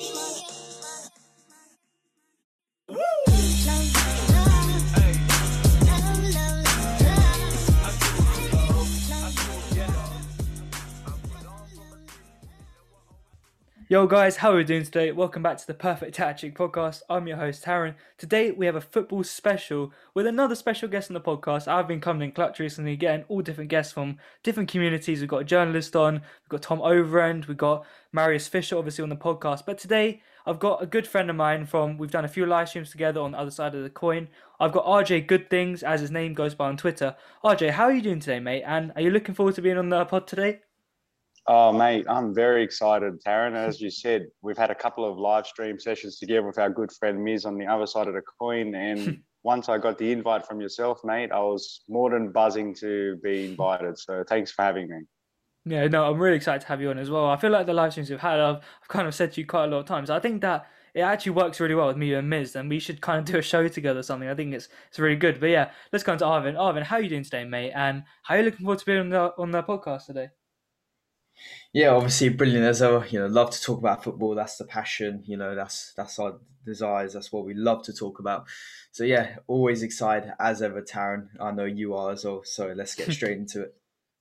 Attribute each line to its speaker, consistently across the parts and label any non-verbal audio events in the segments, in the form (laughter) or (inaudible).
Speaker 1: Bye. Yo guys, how are we doing today? Welcome back to the Perfect Tactic podcast. I'm your host Taryn. Today we have a football special with another special guest on the podcast. I've been coming in clutch recently, getting all different guests from different communities. We've got a journalist on, we've got Tom Overend, we've got Marius Fisher obviously on the podcast. But today I've got a good friend of mine from we've done a few live streams together on the other side of the coin. I've got RJ Good Things as his name goes by on Twitter. RJ, how are you doing today, mate? And are you looking forward to being on the pod today?
Speaker 2: Oh, mate, I'm very excited, Taryn. As you said, we've had a couple of live stream sessions together with our good friend Miz on the other side of the coin. And (laughs) once I got the invite from yourself, mate, I was more than buzzing to be invited. So thanks for having me.
Speaker 1: Yeah, no, I'm really excited to have you on as well. I feel like the live streams we've had, I've, I've kind of said to you quite a lot of times. I think that it actually works really well with me and Miz, and we should kind of do a show together or something. I think it's it's really good. But yeah, let's go on to Arvin. Arvin, how are you doing today, mate? And how are you looking forward to being on the on the podcast today?
Speaker 3: Yeah, obviously brilliant as ever. You know, love to talk about football. That's the passion. You know, that's that's our desires. That's what we love to talk about. So yeah, always excited as ever, Taryn. I know you are as well. So let's get (laughs) straight into it.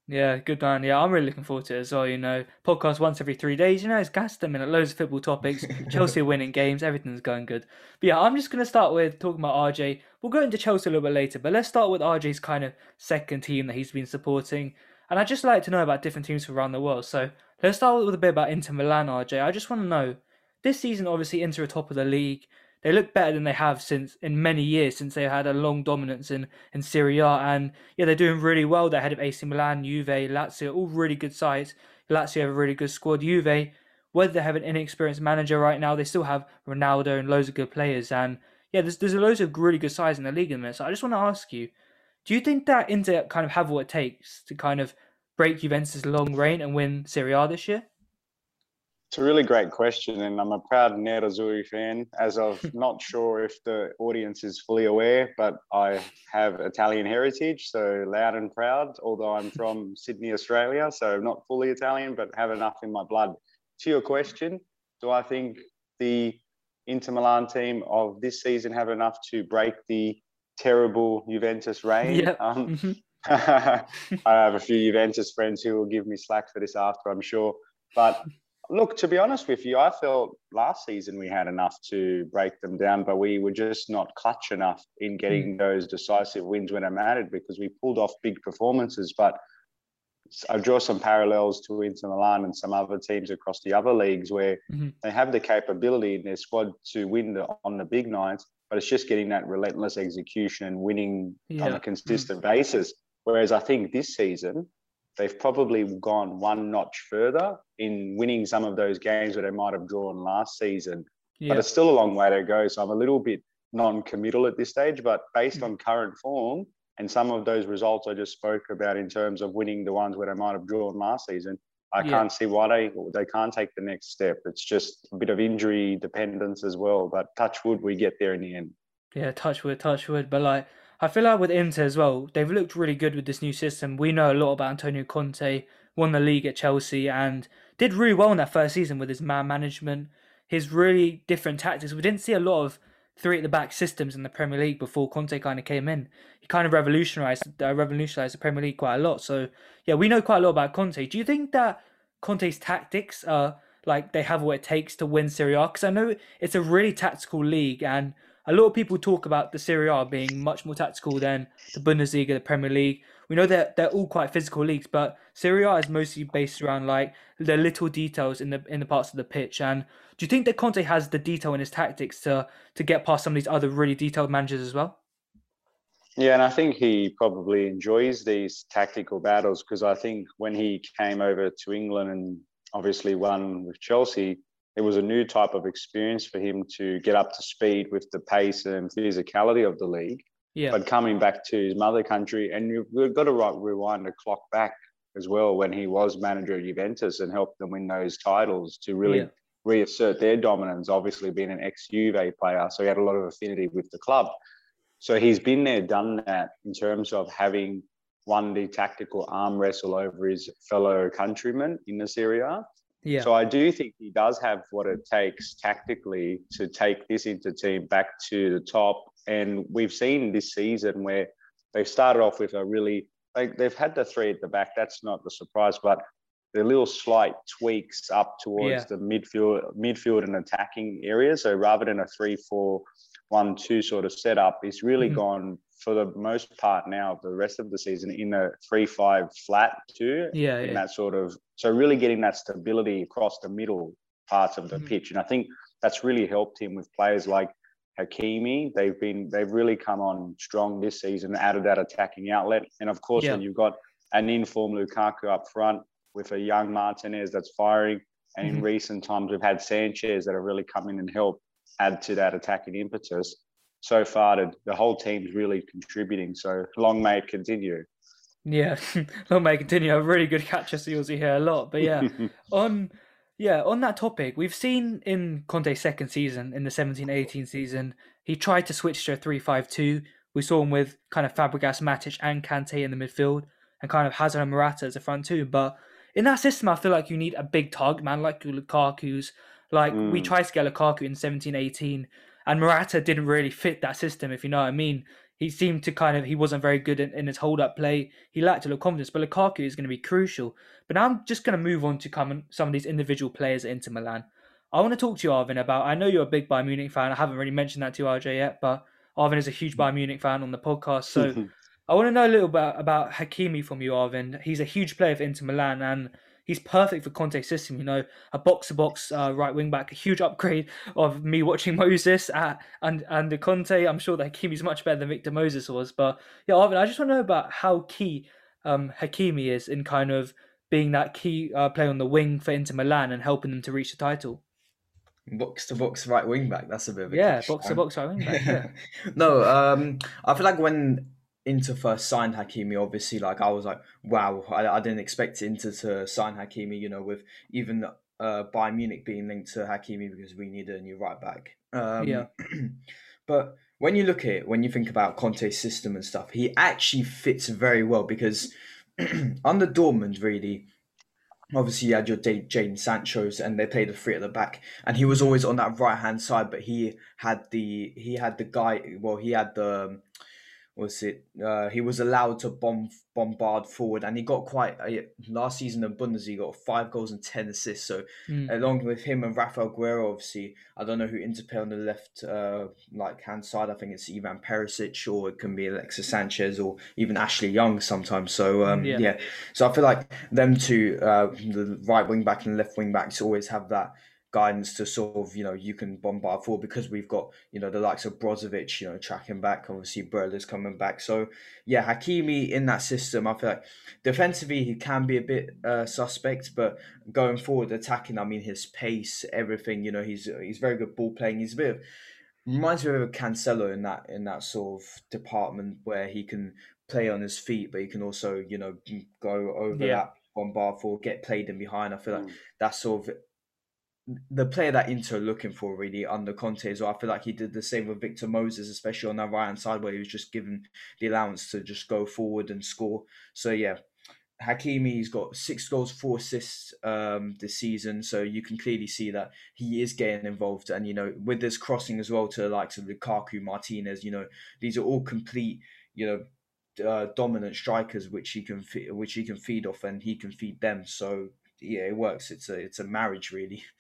Speaker 1: Yeah, good man. Yeah, I'm really looking forward to it as well. You know, podcast once every three days. You know, it's gassed a minute, loads of football topics. (laughs) Chelsea winning games, everything's going good. But yeah, I'm just going to start with talking about RJ. We'll go into Chelsea a little bit later, but let's start with RJ's kind of second team that he's been supporting. And I'd just like to know about different teams from around the world. So let's start with a bit about Inter Milan, RJ. I just want to know this season, obviously, Inter are top of the league. They look better than they have since in many years since they had a long dominance in, in Serie A. And yeah, they're doing really well. They're ahead of AC Milan, Juve, Lazio, all really good sides. Lazio have a really good squad. Juve, whether they have an inexperienced manager right now, they still have Ronaldo and loads of good players. And yeah, there's there's loads of really good sides in the league in there. So I just want to ask you, do you think that Inter kind of have what it takes to kind of break Juventus' long reign and win Serie A this year?
Speaker 2: It's a really great question, and I'm a proud Nerazzurri fan. As of (laughs) not sure if the audience is fully aware, but I have Italian heritage, so loud and proud. Although I'm (laughs) from Sydney, Australia, so not fully Italian, but have enough in my blood. To your question, do I think the Inter Milan team of this season have enough to break the terrible Juventus reign?
Speaker 1: Yeah. Um, mm-hmm. (laughs)
Speaker 2: I have a few Juventus friends who will give me slack for this after, I'm sure. But look, to be honest with you, I felt last season we had enough to break them down, but we were just not clutch enough in getting mm. those decisive wins when it mattered because we pulled off big performances. But I draw some parallels to Inter Milan and some other teams across the other leagues where mm-hmm. they have the capability in their squad to win the, on the big nights, but it's just getting that relentless execution and winning yeah. on a consistent basis. Whereas I think this season, they've probably gone one notch further in winning some of those games that they might have drawn last season. Yeah. But it's still a long way to go. So I'm a little bit non committal at this stage. But based on current form and some of those results I just spoke about in terms of winning the ones where they might have drawn last season, I yeah. can't see why they they can't take the next step. It's just a bit of injury dependence as well. But touch wood, we get there in the end.
Speaker 1: Yeah, touch wood, touch wood. But like I feel like with Inter as well, they've looked really good with this new system. We know a lot about Antonio Conte, won the league at Chelsea, and did really well in that first season with his man management, his really different tactics. We didn't see a lot of three at the back systems in the Premier League before Conte kind of came in. He kind of revolutionized uh, revolutionized the Premier League quite a lot. So yeah, we know quite a lot about Conte. Do you think that Conte's tactics are like they have what it takes to win Serie A? Because I know it's a really tactical league, and a lot of people talk about the Serie A being much more tactical than the Bundesliga, the Premier League. We know that they're all quite physical leagues, but Serie A is mostly based around like the little details in the in the parts of the pitch. And do you think that Conte has the detail in his tactics to to get past some of these other really detailed managers as well?
Speaker 2: Yeah, and I think he probably enjoys these tactical battles because I think when he came over to England and obviously won with Chelsea, it was a new type of experience for him to get up to speed with the pace and physicality of the league. Yeah. But coming back to his mother country, and you've got to rewind the clock back as well when he was manager at Juventus and helped them win those titles to really yeah. reassert their dominance. Obviously, being an ex Juve player, so he had a lot of affinity with the club. So he's been there, done that in terms of having won the tactical arm wrestle over his fellow countrymen in the Serie A
Speaker 1: Yeah.
Speaker 2: So I do think he does have what it takes tactically to take this Inter team back to the top. And we've seen this season where they've started off with a really like they've had the three at the back. That's not the surprise, but the little slight tweaks up towards
Speaker 1: Yeah.
Speaker 2: the midfield, midfield and attacking area. So rather than a three-four-one-two sort of setup, it's really
Speaker 1: Mhm.
Speaker 2: gone for the most part now. The rest of the season in a three-five flat two,
Speaker 1: Yeah,
Speaker 2: in
Speaker 1: yeah.
Speaker 2: that sort of so really getting that stability across the middle parts of the
Speaker 1: Mhm.
Speaker 2: pitch, and I think that's really helped him with players like Hakimi. They've been they've really come on strong this season, added that attacking outlet, and of course
Speaker 1: Yeah.
Speaker 2: when you've got an informed Lukaku up front with a young Martinez that's firing, and in
Speaker 1: Mhm.
Speaker 2: recent times we've had Sanchez that have really come in and helped add to that attacking impetus. So far, the, the whole team's really contributing. So long may it continue.
Speaker 1: Yeah, (laughs) long may it continue. A really good catcher seals you hear a lot. But yeah, (laughs) on yeah, on that topic, we've seen in Conte's second season, in the 17-18 season, he tried to switch to a 3-5-2. We saw him with kind of Fabregas, Matic, and Kante in the midfield, and kind of Hazard and Morata as a front two. But in that system, I feel like you need a big target man like Lukaku's. Like we
Speaker 2: Mm.
Speaker 1: tried to get Lukaku in 17-18, and Morata didn't really fit that system, if you know what I mean. He seemed to kind of he wasn't very good in, in his hold up play. He lacked a little confidence, but Lukaku is going to be crucial. But now I'm just going to move on to come some of these individual players at Inter Milan. I want to talk to you, Arvin, about. I know you're a big Bayern Munich fan. I haven't really mentioned that to RJ yet, but Arvin is a huge Bayern Munich fan on the podcast. So (laughs) I want to know a little bit about Hakimi from you, Arvin. He's a huge player for Inter Milan, and he's perfect for Conte's system. You know, a box-to-box uh, right wing back, a huge upgrade of me watching (laughs) Moses at and and the Conte. I'm sure that Hakimi's much better than Victor Moses was. But yeah, Arvin, I just want to know about how key um, Hakimi is in kind of being that key uh, player on the wing for Inter Milan and helping them to reach the title.
Speaker 3: Box to box right wing back. That's a bit of a
Speaker 1: Yeah, box to box right wing back. Yeah. (laughs)
Speaker 3: no, um, I feel like when Inter first signed Hakimi, obviously, like I was like, wow, I, I didn't expect Inter to sign Hakimi. You know, with even uh, Bayern Munich being linked to Hakimi because we needed a new right back. Um,
Speaker 1: Yeah. (clears throat)
Speaker 3: but when you look at it, when you think about Conte's system and stuff, he actually fits very well because (clears throat) under Dortmund, really, obviously you had your Jadon Sancho's and they played a three at the back and he was always on that right hand side but he had the he had the guy well he had the um, was it uh, he was allowed to bomb bombard forward and he got quite uh, last season in Bundesliga got five goals and 10 assists so
Speaker 1: Mm.
Speaker 3: along with him and Raphael Guerreiro obviously I don't know who interplay on the left uh, like hand side I think it's Ivan Perisic or it can be Alexis Sanchez or even Ashley Young sometimes so um,
Speaker 1: Yeah.
Speaker 3: yeah so I feel like them two, uh, the right wing back and left wing backs, always have that guidance to sort of you know you can bombard forward because we've got you know the likes of Brozovic, you know tracking back. Obviously, Burler's coming back. So yeah, Hakimi in that system, I feel like defensively he can be a bit uh, suspect, but going forward attacking, I mean his pace, everything. You know he's he's very good ball playing. He's a bit of reminds me of Cancelo in that in that sort of department where he can play on his feet, but he can also you know go over
Speaker 1: Yeah.
Speaker 3: that bombard for get played in behind. I feel like
Speaker 2: Mm.
Speaker 3: that's sort of the player that Inter looking for really under Conte as well. I feel like he did the same with Victor Moses, especially on that right hand side where he was just given the allowance to just go forward and score. So yeah. Hakimi he's got six goals, four assists um, this season, so you can clearly see that he is getting involved. And you know, with this crossing as well to the likes of Lukaku, Martinez, you know, these are all complete, you know, uh, dominant strikers which he can fe- which he can feed off, and he can feed them. So yeah, it works. It's a it's a marriage really. (laughs)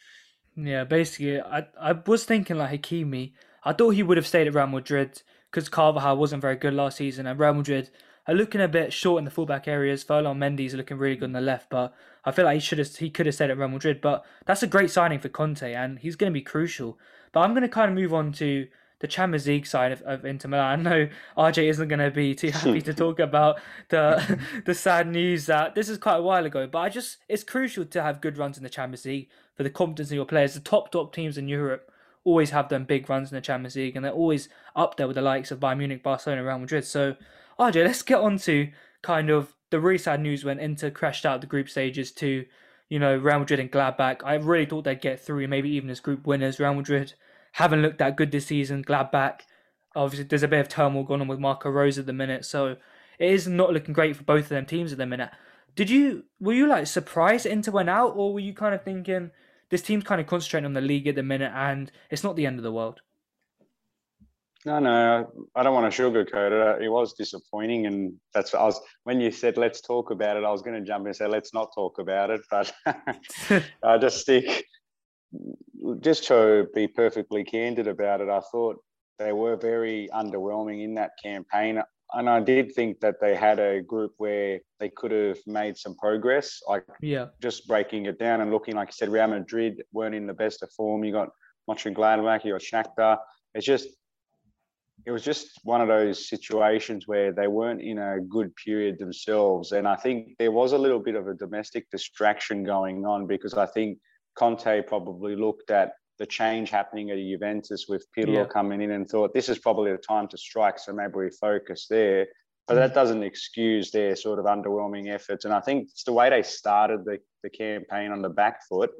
Speaker 1: Yeah, basically, I I was thinking like Hakimi. I thought he would have stayed at Real Madrid because Carvajal wasn't very good last season, and Real Madrid are looking a bit short in the fullback areas. Ferland Mendy's looking really good on the left, but I feel like he should have he could have stayed at Real Madrid. But that's a great signing for Conte, and he's going to be crucial. But I'm going to kind of move on to the Champions League side of, of Inter Milan. I know RJ isn't going to be too happy to talk about the (laughs) the sad news that this is quite a while ago, but I just it's crucial to have good runs in the Champions League for the confidence of your players. The top top teams in Europe always have them big runs in the Champions League, and they're always up there with the likes of Bayern Munich, Barcelona, Real Madrid. So RJ, let's get on to kind of the really sad news when Inter crashed out the group stages to, you know, Real Madrid and Gladbach. I really thought they'd get through, maybe even as group winners. Real Madrid haven't looked that good this season. Gladbach, obviously, there's a bit of turmoil going on with Marco Rose at the minute, so it is not looking great for both of them teams at the minute. Did you were you like surprised Inter went out, or were you kind of thinking this team's kind of concentrating on the league at the minute and it's not the end of the world?
Speaker 2: No, no, I don't want to sugarcoat it. It was disappointing, and that's I was when you said let's talk about it. I was going to jump in and say let's not talk about it, but (laughs) I just stick. Just to be perfectly candid about it, I thought they were very underwhelming in that campaign, and I did think that they had a group where they could have made some progress. Like,
Speaker 1: yeah,
Speaker 2: just breaking it down and looking like you said, Real Madrid weren't in the best of form. You got Mönchengladbach, you got Shakhtar. It's just it was just one of those situations where they weren't in a good period themselves. And I think there was a little bit of a domestic distraction going on because I think Conte probably looked at the change happening at Juventus with Pirlo yeah. coming in and thought this is probably the time to strike. So maybe we focus there. But that doesn't excuse their sort of underwhelming efforts. And I think it's the way they started the, the campaign on the back foot.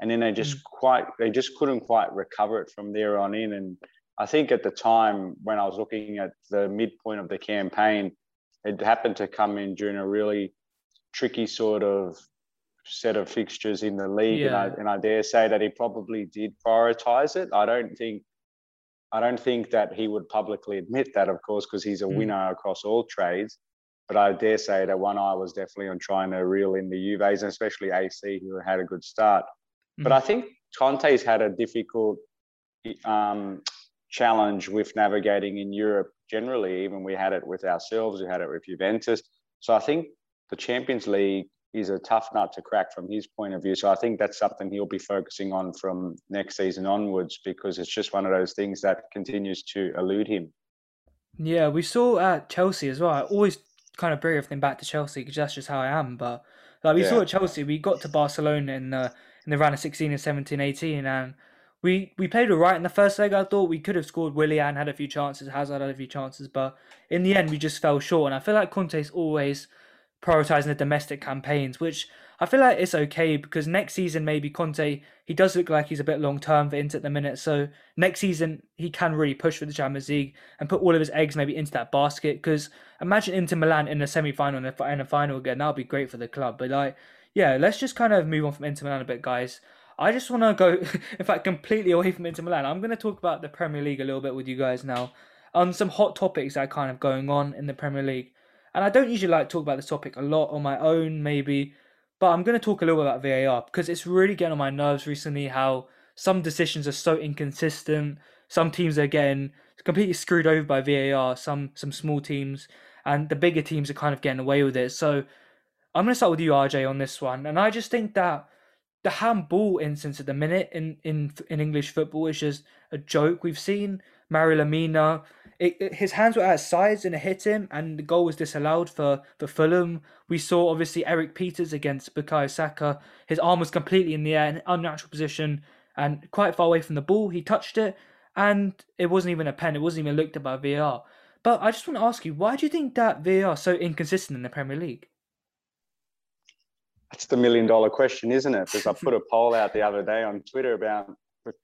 Speaker 2: And then they just mm. quite they just couldn't quite recover it from there on in. And I think at the time when I was looking at the midpoint of the campaign, it happened to come in during a really tricky sort of set of fixtures in the league, yeah. and, I, and I dare say that he probably did prioritize it. I don't think I don't think that he would publicly admit that, of course, because he's a mm. winner across all trades. But I dare say that one eye was definitely on trying to reel in the Juves, and especially AC, who had a good start. Mm. But I think Conte's had a difficult um, challenge with navigating in Europe generally. Even we had it with ourselves, we had it with Juventus. So I think the Champions League is a tough nut to crack from his point of view. So I think that's something he'll be focusing on from next season onwards because it's just one of those things that continues to elude him.
Speaker 1: Yeah, we saw at Chelsea as well. I always kind of bring everything back to Chelsea because that's just how I am. But like we yeah. saw at Chelsea, we got to Barcelona in the in the round of 16 and 17, 18, and we we played all right in the first leg. I thought we could have scored. Willian had a few chances, Hazard had a few chances, but in the end we just fell short. And I feel like Conte's always prioritizing the domestic campaigns, which I feel like it's okay because next season maybe Conte he does look like he's a bit long term for Inter at the minute. So next season he can really push for the Champions League and put all of his eggs maybe into that basket. Because imagine Inter Milan in the semi final and a final again, that would be great for the club. But like, yeah, let's just kind of move on from Inter Milan a bit, guys. I just want to go, (laughs) in fact, completely away from Inter Milan. I'm going to talk about the Premier League a little bit with you guys now on some hot topics that are kind of going on in the Premier League. And I don't usually like talk about this topic a lot on my own, maybe, but I'm going to talk a little bit about VAR because it's really getting on my nerves recently how some decisions are so inconsistent. Some teams are getting completely screwed over by VAR, some some small teams, and the bigger teams are kind of getting away with it. So I'm going to start with you, RJ, on this one. And I just think that the handball instance at the minute in, in in English football is just a joke. We've seen Mario Lemina, it, it, his hands were at sides and it hit him, and the goal was disallowed for, for Fulham. We saw obviously Erik Pieters against Bukayo Saka. His arm was completely in the air, in an unnatural position, and quite far away from the ball. He touched it, and it wasn't even a pen. It wasn't even looked at by VAR. But I just want to ask you, why do you think that VAR is so inconsistent in the Premier League?
Speaker 2: That's the million dollar question, isn't it? Because I put a poll out the other day on Twitter about,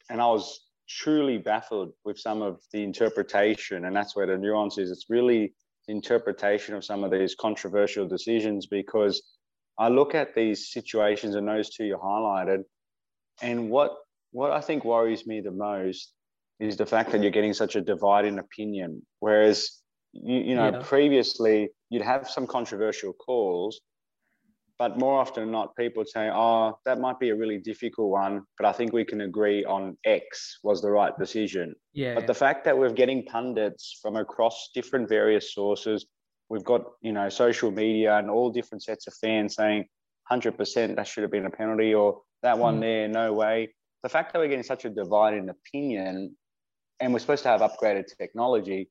Speaker 2: and I was truly baffled with some of the interpretation, and that's where the nuance is. It's really interpretation of some of these controversial decisions because I look at these situations and those two you highlighted, and what what I think worries me the most is the fact that you're getting such a divide in opinion. Whereas you, you know, yeah. previously you'd have some controversial calls, but more often than not, people say, oh, that might be a really difficult one, but I think we can agree on X was the right decision.
Speaker 1: Yeah.
Speaker 2: But the fact that we're getting pundits from across different various sources, we've got, you know, social media and all different sets of fans saying 100% that should have been a penalty or that one mm. there, no way. The fact that we're getting such a divide in opinion and we're supposed to have upgraded technology,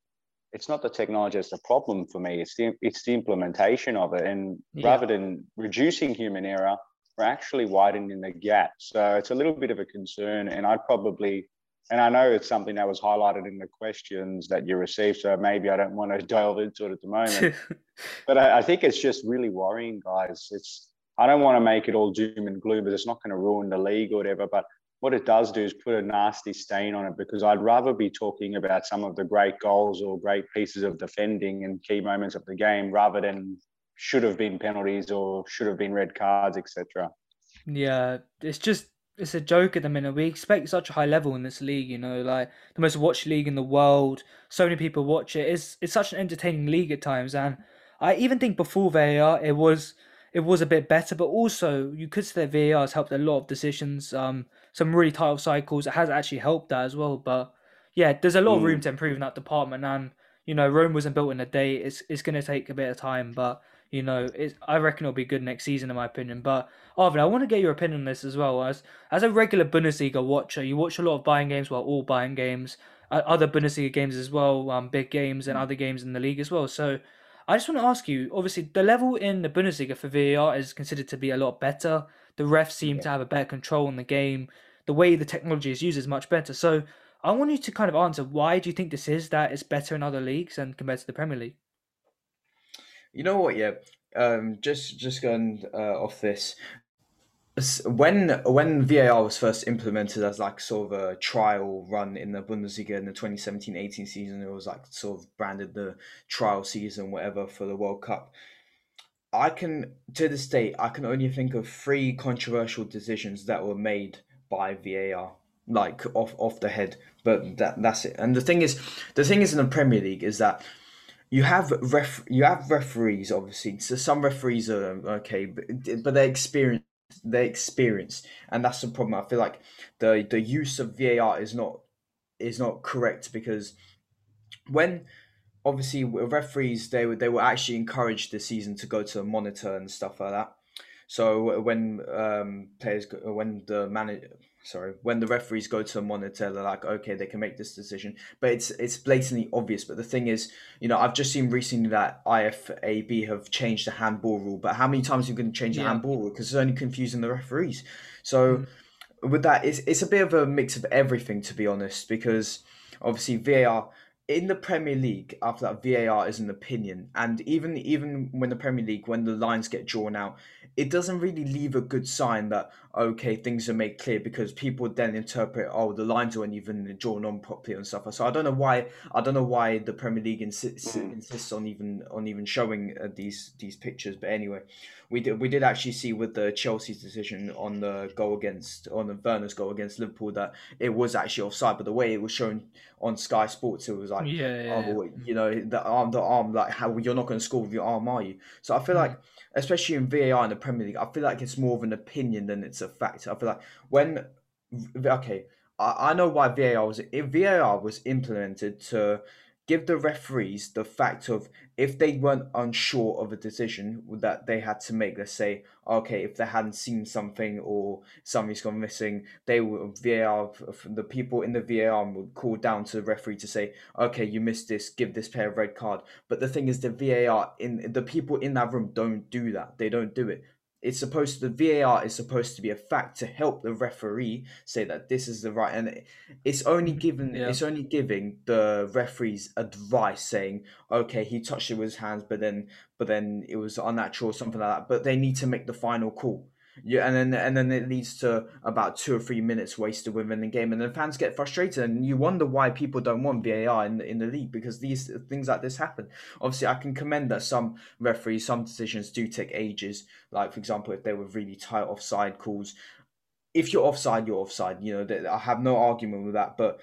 Speaker 2: it's not the technology that's the problem for me. It's the it's the implementation of it, and yeah. rather than reducing human error, we're actually widening the gap. So it's a little bit of a concern, and I'd probably, and I know it's something that was highlighted in the questions that you received. So maybe I don't want to (laughs) delve into it at the moment, (laughs) but I, I think it's just really worrying, guys. It's I don't want to make it all doom and gloom, but it's not going to ruin the league or whatever. But what it does do is put a nasty stain on it because I'd rather be talking about some of the great goals or great pieces of defending and key moments of the game rather than should have been penalties or should have been red cards, etc.
Speaker 1: Yeah, it's just it's a joke at the minute. We expect such a high level in this league, you know, like the most watched league in the world. So many people watch it. It's it's such an entertaining league at times, and I even think before VAR it was it was a bit better, but also you could say that VAR has helped a lot of decisions. Um, some really tight cycles. It has actually helped that as well. But yeah, there's a lot of room
Speaker 2: Mm.
Speaker 1: to improve in that department, and you know, Rome wasn't built in a day. It's it's going to take a bit of time, but you know, it, I reckon it'll be good next season, in my opinion. But Arvin, I want to get your opinion on this as well. As as a regular Bundesliga watcher, you watch a lot of Bayern games, well, all Bayern games, uh, other Bundesliga games as well, um, big games and other games in the league as well. So. I just want to ask you. Obviously, the level in the Bundesliga for VAR is considered to be a lot better. The refs seem
Speaker 2: Yeah.
Speaker 1: to have a better control in the game. The way the technology is used is much better. So, I want you to kind of answer why do you think this is that it's better in other leagues and compared to the Premier League?
Speaker 3: You know what? Yeah. Um, just just going uh, off this. When when VAR was first implemented as like sort of a trial run in the Bundesliga in the 2017-18 season, it was like sort of branded the trial season, whatever, for the World Cup. I can to this day I can only think of three controversial decisions that were made by VAR, like off off the head. But that that's it. And the thing is, the thing is in the Premier League is that you have ref you have referees obviously. So some referees are okay, but but they're experienced. They're experienced, and that's the problem. I feel like the the use of VAR is not is not correct because when obviously referees they were they were actually encouraged this season to go to a monitor and stuff like that. So uh, when um, players go, uh, when the manager sorry when the referees go to a monitor they're like okay they can make this decision. But it's it's blatantly obvious. But the thing is you know i've just seen recently that IFAB have changed the handball rule. But how many times are you going to change the handball rule? Because it's only confusing the referees. So hmm. with that it's, it's a bit of a mix of everything to be honest. Because obviously var in the Premier League, after that, VAR is an opinion, and even even when the Premier League, when the lines get drawn out, it doesn't really leave a good sign that okay things are made clear because people then interpret oh the lines weren't even drawn on properly and stuff. So I don't know why I don't know why the Premier League insists
Speaker 2: Mm.
Speaker 3: insists on even on even showing uh, these these pictures. But anyway, we did we did actually see with the Chelsea's decision on the goal against on the Werner's goal against Liverpool that it was actually offside, but the way it was shown on Sky Sports, it was like
Speaker 1: Yeah, yeah,
Speaker 3: oh,
Speaker 1: yeah.
Speaker 3: you know, the arm, the arm, like how you're not going to score with your arm, are you? So I feel
Speaker 1: Mm.
Speaker 3: like, especially in VAR in the Premier League, I feel like it's more of an opinion than it's a fact. I feel like when, okay, I, I know why VAR was if VAR was implemented to give the referees the fact of if they weren't unsure of a decision that they had to make, let's say, okay, if they hadn't seen something or something's gone missing, they would VAR the people in the VAR would call down to the referee to say, okay, you missed this, give this player a red card. But the thing is, the VAR in the people in that room don't do that. They don't do it. It's supposed to, the VAR is supposed to be a fact to help the referee say that this is the right, and it- it's only mm-hmm. given,
Speaker 1: Yeah.
Speaker 3: it's only giving the referees advice saying, okay, he touched it with his hands, but then, but then it was unnatural, something like that. But they need to make the final call. Yeah, and then and then it leads to about two or three minutes wasted within the game, and then fans get frustrated, and you wonder why people don't want VAR in in the league because these things like this happen. Obviously, I can commend that some referees, some decisions do take ages. Like for example, if they were really tight offside calls, if you're offside, you're offside. You know, I have no argument with that, but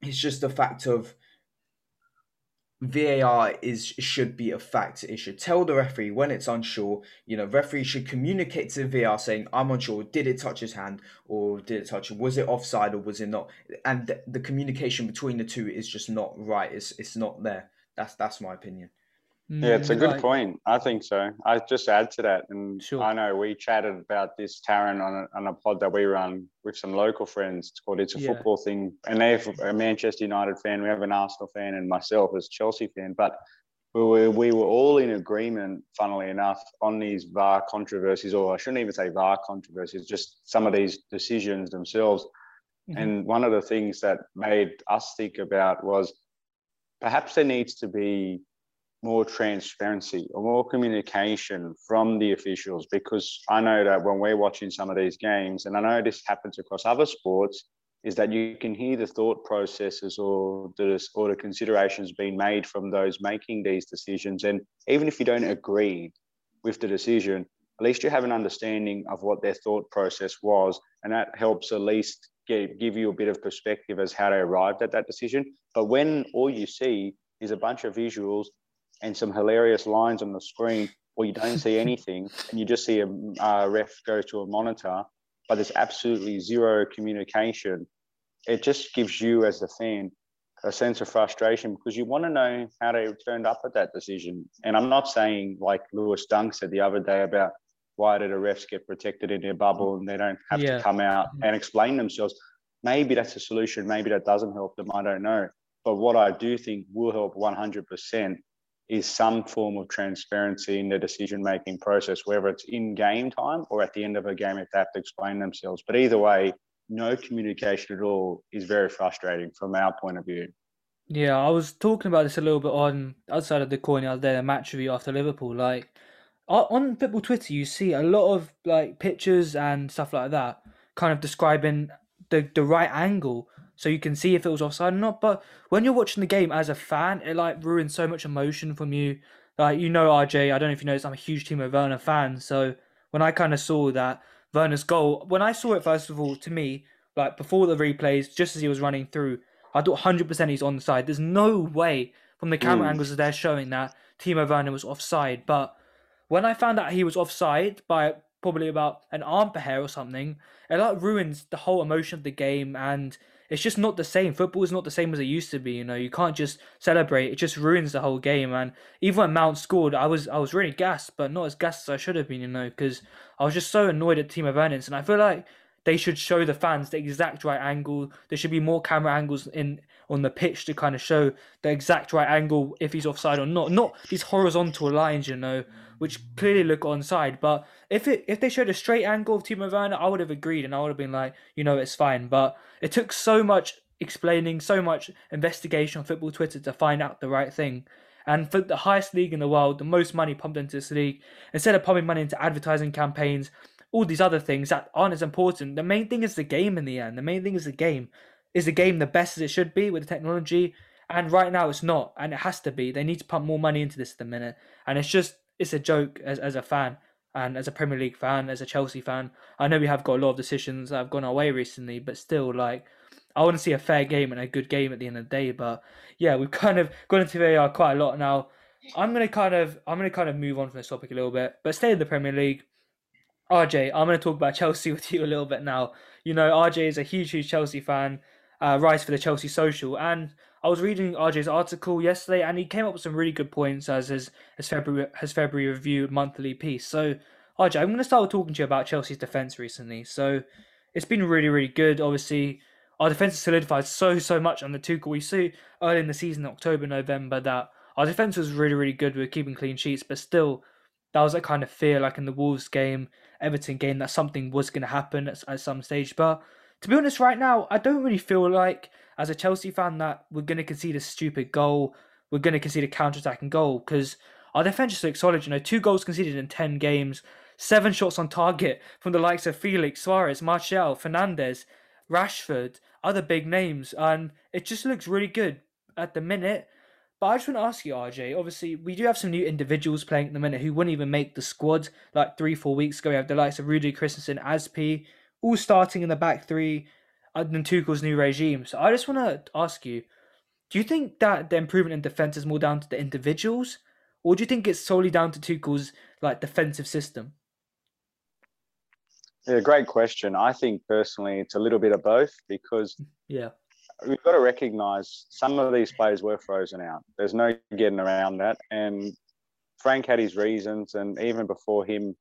Speaker 3: it's just the fact of VAR is should be a fact. It should tell the referee when it's unsure. You know, referee should communicate to VAR saying, "I'm unsure. Did it touch his hand, or did it touch? Was it offside, or was it not?" And the, the communication between the two is just not right. It's it's not there. That's that's my opinion.
Speaker 2: Yeah, it's a
Speaker 1: Mm,
Speaker 2: good
Speaker 1: like-
Speaker 2: point. I think so. I just add to that, and
Speaker 1: Sure.
Speaker 2: I know we chatted about this, Taryn, on a, on a pod that we run with some local friends. It's called "It's a
Speaker 1: Yeah.
Speaker 2: Football Thing," and they're a Manchester United fan. We have an Arsenal fan, and myself as Chelsea fan. But we were we were all in agreement, funnily enough, on these VAR controversies, or I shouldn't even say VAR controversies, just some of these decisions themselves.
Speaker 1: Mhm.
Speaker 2: And one of the things that made us think about was perhaps there needs to be more transparency or more communication from the officials because I know that when we're watching some of these games, and I know this happens across other sports, is that you can hear the thought processes or the or the considerations being made from those making these decisions. And even if you don't agree with the decision, at least you have an understanding of what their thought process was, and that helps at least get, give you a bit of perspective as how they arrived at that decision. But when all you see is a bunch of visuals and some hilarious lines on the screen, or you don't see anything, and you just see a, a ref go to a monitor, but there's absolutely zero communication. It just gives you, as a fan, a sense of frustration because you want to know how they turned up at that decision. And I'm not saying like Lewis Dunk said the other day about why did the refs get protected in their bubble and they don't have yeah. to come out and explain themselves? Maybe that's a solution. Maybe that doesn't help them. I don't know. But what I do think will help 100% is some form of transparency in the decision making process, whether it's in game time or at the end of a game if they have to explain themselves. But either way, no communication at all is very frustrating from our point of view.
Speaker 1: Yeah, I was talking about this a little bit on outside of the coin the other day, a match review after Liverpool. Like on football Twitter, you see a lot of like pictures and stuff like that, kind of describing the the right angle so you can see if it was offside or not. But when you're watching the game as a fan, it like ruins so much emotion from you. Like you know, RJ, I don't know if you know I'm a huge Timo Werner fan. So when I kind of saw that Werner's goal, when I saw it first of all, to me, like before the replays, just as he was running through, I thought 100% he's on the side. There's no way from the camera mm. angles that they're showing that Timo Werner was offside, but when I found out he was offside by probably about an arm per hair or something, it like ruins the whole emotion of the game and it's just not the same. Football is not the same as it used to be, you know. You can't just celebrate. It just ruins the whole game. And even when Mount scored, I was I was really gassed, but not as gassed as I should have been, you know, because I was just so annoyed at Timo Werner. And I feel like they should show the fans the exact right angle. There should be more camera angles in on the pitch to kind of show the exact right angle if he's offside or not. Not these horizontal lines, you know, which clearly look onside. But if it if they showed a straight angle of Timo Werner, I would have agreed and I would have been like, you know, it's fine. But it took so much explaining, so much investigation on football Twitter to find out the right thing. And for the highest league in the world, the most money pumped into this league, instead of pumping money into advertising campaigns, all these other things that aren't as important, the main thing is the game in the end. The main thing is the game. Is the game the best as it should be with the technology? And right now it's not, and it has to be. They need to pump more money into this at the minute. And it's just it's a joke as as a fan and as a Premier League fan, as a Chelsea fan. I know we have got a lot of decisions that have gone our way recently, but still, like, I want to see a fair game and a good game at the end of the day. But yeah, we've (laughs) kind of gone into VAR quite a lot now. I'm gonna kind of I'm gonna kind of move on from this topic a little bit, but stay in the Premier League. RJ, I'm gonna talk about (laughs) Chelsea with you a little bit now. You know, RJ is a huge, huge Chelsea fan. Uh, writes for the Chelsea Social, and I was reading RJ's article yesterday, and he came up with some really good points as his his February his February review monthly piece. So, RJ, I'm going to start talking to you about Chelsea's defense recently. So, it's been really really good. Obviously, our defense has solidified so so much under Tuchel. We see early in the season, October November, that our defense was really really good. We were keeping clean sheets, but still, that was that kind of fear, like in the Wolves game, Everton game, that something was going to happen at, at some stage. But to be honest, right now, I don't really feel like as a Chelsea fan that we're going to concede a stupid goal. We're going to concede a counter-attacking goal because our defense is so solid. You know, two goals conceded in 10 games, seven shots on target from the likes of Felix, Suarez, Martial, Fernandez, Rashford, other big names. And it just looks really good at the minute. But I just want to ask you, RJ. Obviously, we do have some new individuals playing at the minute who wouldn't even make the squad like three, four weeks ago. We have the likes of Rudy Christensen, Azpi, all starting in the back three uh, under Tuchel's new regime. So I just want to ask you, do you think that the improvement in defense is more down to the individuals, or do you think it's solely down to Tuchel's like defensive system?
Speaker 2: Yeah, great question. I think personally it's a little bit of both because
Speaker 1: yeah,
Speaker 2: we've got to recognise some of these players were frozen out. There's no getting around that, and Frank had his reasons, and even before him,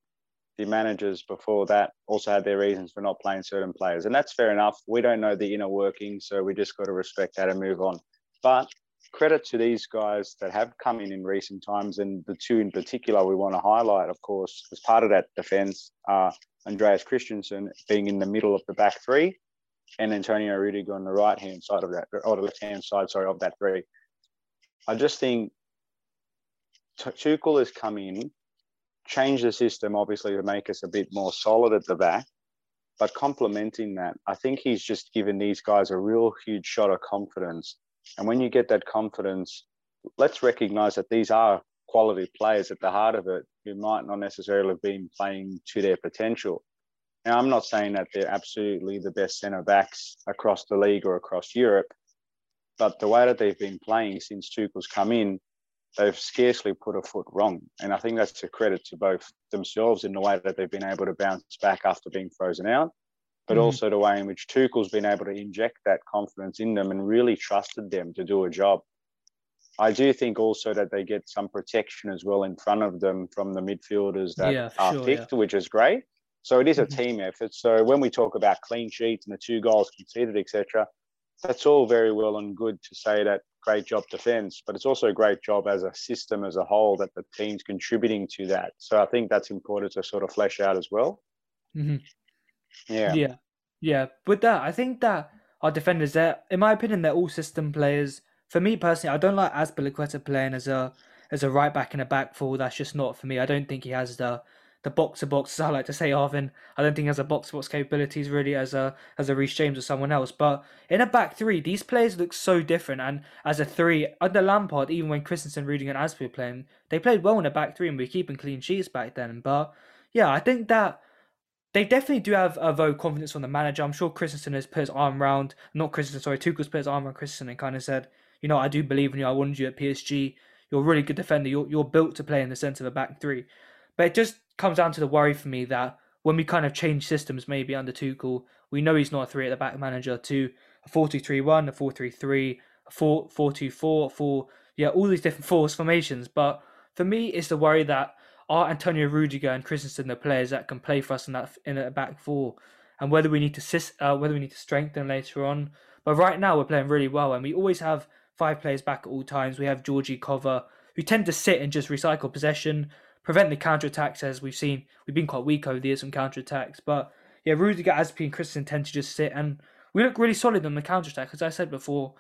Speaker 2: the managers before that also had their reasons for not playing certain players. And that's fair enough. We don't know the inner workings, so we just got to respect that and move on. But credit to these guys that have come in in recent times, and the two in particular we want to highlight, of course, as part of that defence, uh, Andreas Christensen being in the middle of the back three, and Antonio Rudiger on the right hand side of that, or the left hand side, sorry, of that three. I just think Tuchel has come in change the system obviously to make us a bit more solid at the back. But complementing that, I think he's just given these guys a real huge shot of confidence. And when you get that confidence, let's recognize that these are quality players at the heart of it who might not necessarily have been playing to their potential. Now, I'm not saying that they're absolutely the best centre backs across the league or across Europe, but the way that they've been playing since Tuchel's come in, they've scarcely put a foot wrong. And I think that's a credit to both themselves in the way that they've been able to bounce back after being frozen out, but mm. also the way in which Tuchel's been able to inject that confidence in them and really trusted them to do a job. I do think also that they get some protection as well in front of them from the midfielders that yeah, are sure, picked, yeah. which is great. So it is a mm-hmm. team effort. So when we talk about clean sheets and the two goals conceded, etc., that's all very well and good to say that great job defense, but it's also a great job as a system as a whole that the team's contributing to that. So I think that's important to sort of flesh out as well.
Speaker 1: Mm-hmm.
Speaker 2: Yeah.
Speaker 1: Yeah. Yeah. With that, I think that our defenders, there, in my opinion, they're all system players for me personally, I don't like Azpilicueta playing as a as a right back in a back four. That's just not for me. I don't think he has the the box to box, as I like to say, Arvin. I don't think he has a box to box capabilities really as a as a Reece James or someone else. But in a back three, these players look so different. And as a three under Lampard, even when Christensen, Rudiger, and Azpi were playing, they played well in a back three, and we were keeping clean sheets back then. But yeah, I think that they definitely do have a vote confidence on the manager. I'm sure Christensen has put his arm around, not Christensen, sorry, Tuchel's put his arm around Christensen and kind of said, you know, I do believe in you. I wanted you at PSG. You're a really good defender. You're, you're built to play in the centre of a back three. But it just comes down to the worry for me that when we kind of change systems, maybe under Tuchel, we know he's not a three at the back manager to a 4 2 3 1, a 4 3 3, a 4 4 2 4, 4, yeah, all these different force formations. But for me, it's the worry that are Antonio Rudiger and Christensen the players that can play for us in that in a back four, and whether we need to uh, whether we need to strengthen later on. But right now we're playing really well, and we always have five players back at all times. We have Georgie Cover, who tend to sit and just recycle possession, prevent the counter attacks as we've seen. We've been quite weak over the years on counter attacks. But yeah, Rudiger, Azpi, and Christian tend to just sit and we look really solid on the counter attack. As I said before,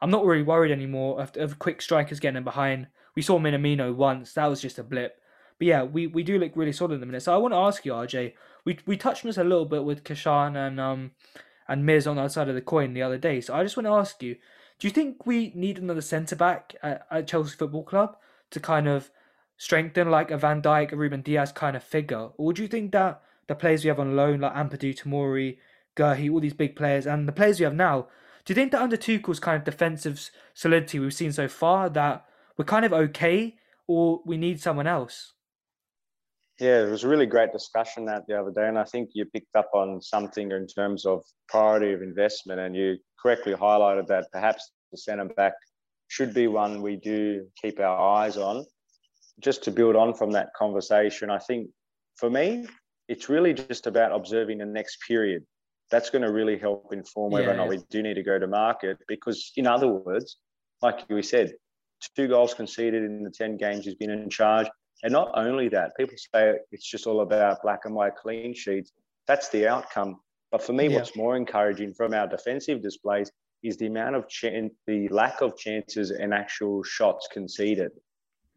Speaker 1: I'm not really worried anymore of, of quick strikers getting in behind. We saw Minamino once, that was just a blip. But yeah, we, we do look really solid in the minute. So I want to ask you, RJ, we we touched on this a little bit with Kashan and um and Miz on the other side of the coin the other day. So I just want to ask you, do you think we need another centre back at, at, Chelsea Football Club to kind of strengthen like a Van Dijk, a Ruben Dias kind of figure, or do you think that the players we have on loan like Ampadu, Tomori, Guehi, all these big players, and the players we have now, do you think that under Tuchel's kind of defensive solidity we've seen so far that we're kind of okay, or we need someone else?
Speaker 2: Yeah, it was a really great discussion that the other day, and I think you picked up on something in terms of priority of investment, and you correctly highlighted that perhaps the centre back should be one we do keep our eyes on. Just to build on from that conversation, I think for me, it's really just about observing the next period. That's going to really help inform whether or not we do need to go to market. Because, in other words, like we said, two goals conceded in the 10 games he's been in charge. And not only that, people say it's just all about black and white clean sheets. That's the outcome. But for me, yeah. what's more encouraging from our defensive displays is the amount of chance, the lack of chances and actual shots conceded.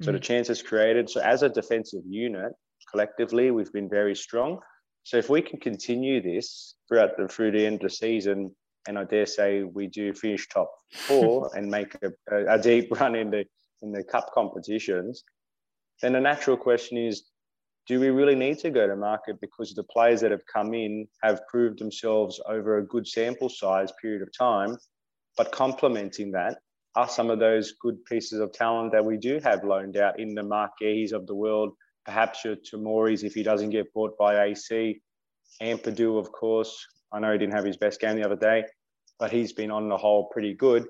Speaker 2: Mm. So the mm. chances created. So as a defensive unit, collectively, we've been very strong. So if we can continue this throughout the through the end of the season, and I dare say we do finish top four (laughs) and make a, a, deep (laughs) run in the in the cup competitions, then the natural question is do we really need to go to market because the players that have come in have proved themselves over a good sample size period of time but complementing that are some of those good pieces of talent that we do have loaned out in the Marquis of the world perhaps your Tomori's if he doesn't get bought by AC Ampadu of course I know he didn't have his best game the other day but he's been on the whole pretty good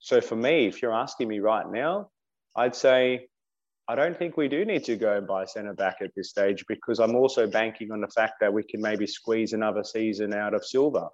Speaker 2: so for me if you're asking me right now I'd say I don't think we do need to go and buy centre back at this stage because I'm also banking on the fact that we can maybe squeeze another season out of Silva.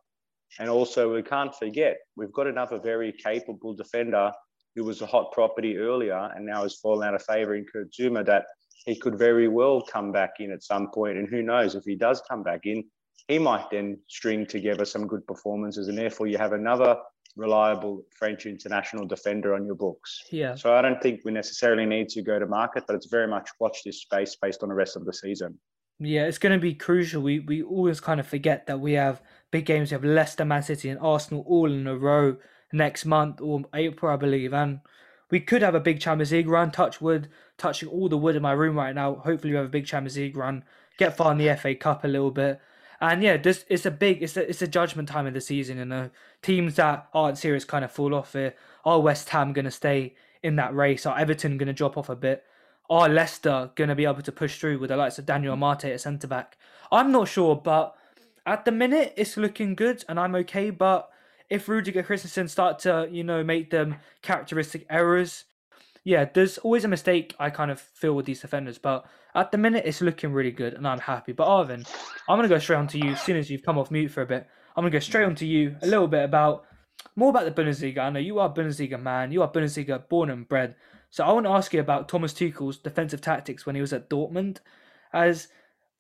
Speaker 2: And also, we can't forget we've got another very capable defender who was a hot property earlier and now has fallen out of favour in Kurt Zouma that he could very well come back in at some point. And who knows if he does come back in, he might then string together some good performances. And therefore, you have another reliable French international defender on your books.
Speaker 1: Yeah.
Speaker 2: So I don't think we necessarily need to go to market, but it's very much watch this space based on the rest of the season.
Speaker 1: Yeah, it's going to be crucial. We we always kind of forget that we have big games. We have Leicester, Man City, and Arsenal all in a row next month or April, I believe, and we could have a big Champions League run. Touch wood, touching all the wood in my room right now. Hopefully, we have a big Champions League run. Get far in the FA Cup a little bit. And yeah, this it's a big it's a it's a judgment time of the season, you know. Teams that aren't serious kind of fall off here. Are West Ham gonna stay in that race? Are Everton gonna drop off a bit? Are Leicester gonna be able to push through with the likes of Daniel Amartey at centre back? I'm not sure, but at the minute it's looking good and I'm okay. But if Rudiger Christensen start to, you know, make them characteristic errors, yeah, there's always a mistake I kind of feel with these defenders, but at the minute it's looking really good and I'm happy. But Arvin, I'm gonna go straight on to you as soon as you've come off mute for a bit. I'm gonna go straight on to you a little bit about more about the Bundesliga. I know you are Bundesliga man, you are Bundesliga born and bred. So I want to ask you about Thomas Tuchel's defensive tactics when he was at Dortmund, as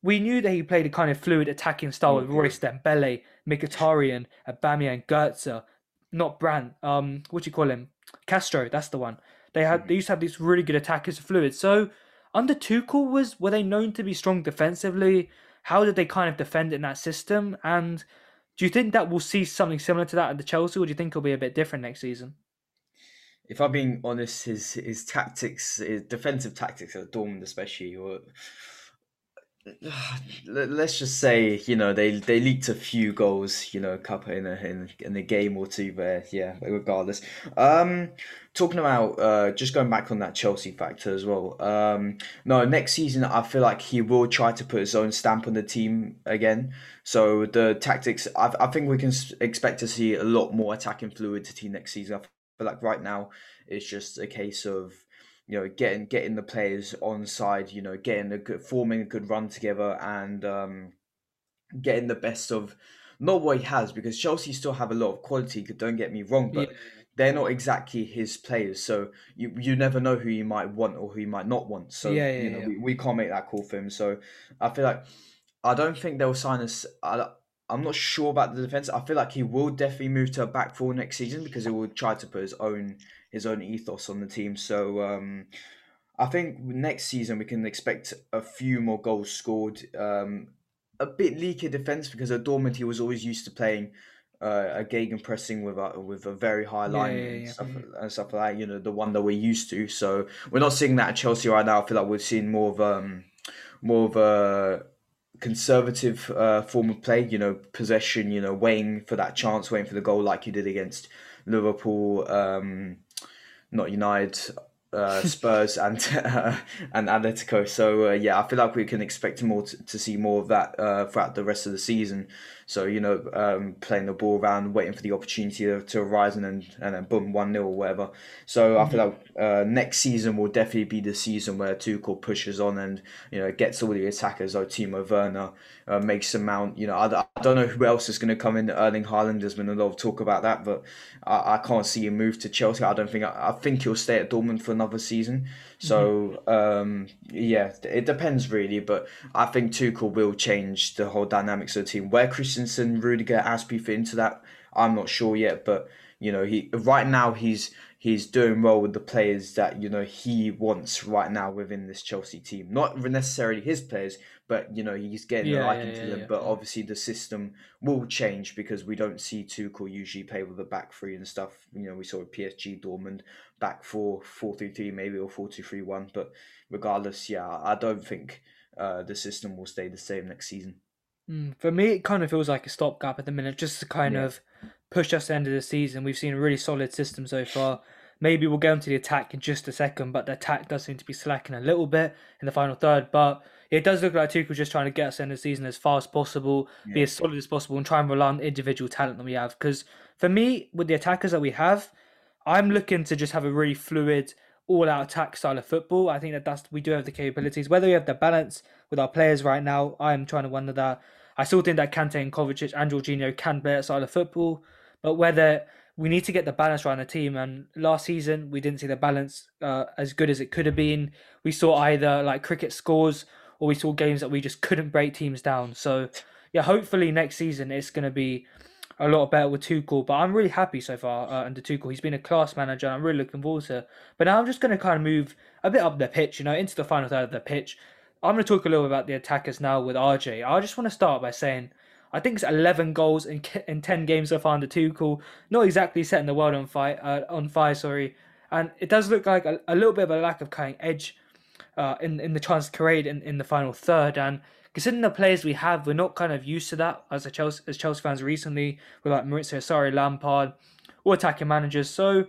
Speaker 1: we knew that he played a kind of fluid attacking style with Reus Dembele, Mkhitaryan, Aubameyang, Goetze, not Brandt. Um, what do you call him? Castro. That's the one. They had they used to have these really good attackers fluid. So under Tuchel was were they known to be strong defensively? How did they kind of defend in that system? And do you think that we'll see something similar to that at the Chelsea, or do you think it'll be a bit different next season?
Speaker 3: If I'm being honest, his his tactics, his defensive tactics at Dortmund especially, were let's just say you know they they leaked a few goals you know a couple in a in, in a game or two but yeah regardless. Um talking about uh just going back on that chelsea factor as well um no next season i feel like he will try to put his own stamp on the team again. So the tactics i, I think we can expect to see a lot more attacking fluidity next season. I feel like right now it's just a case of you know, getting getting the players on side, you know, getting a good forming a good run together and um, getting the best of not what he has because Chelsea still have a lot of quality. Don't get me wrong, but yeah. they're not exactly his players. So you you never know who you might want or who you might not want. So yeah, yeah, you know yeah. We, we can't make that call for him. So I feel like I don't think they'll sign us. I, I'm not sure about the defense. I feel like he will definitely move to a back four next season because he will try to put his own his own ethos on the team. So um, I think next season we can expect a few more goals scored. Um, a bit leaky defense because at Dortmund he was always used to playing uh, a Gegen pressing with a with a very high line yeah, yeah, and, stuff, and stuff like that. You know the one that we're used to. So we're not seeing that at Chelsea right now. I feel like we're seeing more of um more of a conservative uh, form of play. You know possession. You know waiting for that chance, waiting for the goal like you did against Liverpool. Um, not United, uh, (laughs) Spurs, and uh, and Atletico. So uh, yeah, I feel like we can expect more to, to see more of that uh, throughout the rest of the season. So you know, um, playing the ball around, waiting for the opportunity to, to arise, and then and then boom, one 0 or whatever. So mm-hmm. I feel like uh, next season will definitely be the season where Tuchel pushes on and you know gets all the attackers like Timo Werner, uh, Mason Mount. You know, I, I don't know who else is going to come in. Erling Haaland. There's been a lot of talk about that, but I, I can't see him move to Chelsea. I don't think. I, I think he'll stay at Dortmund for another season. So um, yeah, it depends really, but I think Tuchel will change the whole dynamics of the team. Where Christensen, Rudiger, Azpi fit into that, I'm not sure yet. But you know, he right now he's he's doing well with the players that you know he wants right now within this Chelsea team. Not necessarily his players, but you know he's getting yeah, a liking yeah, to yeah, them. but obviously the system will change because we don't see Tuchel usually play with the back three and stuff. You know, we saw PSG, Dortmund back four, four three three maybe or four two three one. But regardless, yeah, I don't think uh, the system will stay the same next season.
Speaker 1: Mm, for me, it kind of feels like a stopgap at the minute, just to kind yeah. of push us to the end of the season. We've seen a really solid system so far. Maybe we'll get into the attack in just a second, but the attack does seem to be slacking a little bit in the final third. But it does look like Tuchel's just trying to get us in the season as far as possible, yeah. be as solid as possible, and try and rely on individual talent that we have. Because for me, with the attackers that we have, I'm looking to just have a really fluid, all-out attack style of football. I think that that's we do have the capabilities. Whether we have the balance with our players right now, I am trying to wonder that. I still think that Kante and Kovacic and Jorginho can play that style of football, but whether we need to get the balance around the team. And last season, we didn't see the balance uh, as good as it could have been. We saw either like cricket scores or we saw games that we just couldn't break teams down. So, yeah, hopefully next season it's going to be a lot better with Tuchel. But I'm really happy so far uh, under Tuchel. He's been a class manager. and I'm really looking forward to. But now I'm just going to kind of move a bit up the pitch, you know, into the final third of the pitch. I'm going to talk a little about the attackers now with RJ. I just want to start by saying I think it's 11 goals in, in 10 games so far under Tuchel. Not exactly setting the world on fire, uh, on fire, sorry. And it does look like a, a little bit of a lack of cutting edge uh, in in the chance created in, in the final third. And considering the players we have, we're not kind of used to that as a Chelsea as Chelsea fans recently. We're like Maurizio Sarri, Lampard, or attacking managers. So,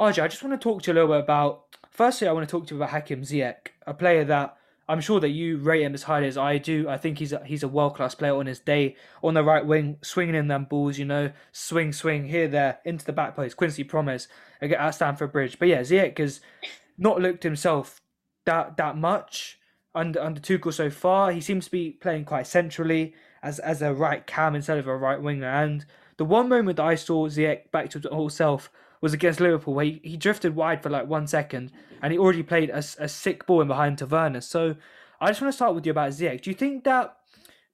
Speaker 1: RJ, I just want to talk to you a little bit about. Firstly, I want to talk to you about Hakim Ziyech, a player that I'm sure that you rate him as highly as I do. I think he's a, he's a world class player on his day on the right wing, swinging in them balls. You know, swing, swing here, there, into the back post. Quincy Promes at Stamford Bridge. But yeah, Ziyech has not looked himself that that much under under Tuchel so far. He seems to be playing quite centrally as as a right cam instead of a right winger. And the one moment that I saw Ziyech back to his whole self was against Liverpool, where he, he drifted wide for like one second, and he already played a, a sick ball in behind Taverna. So I just want to start with you about Ziyech. Do you think that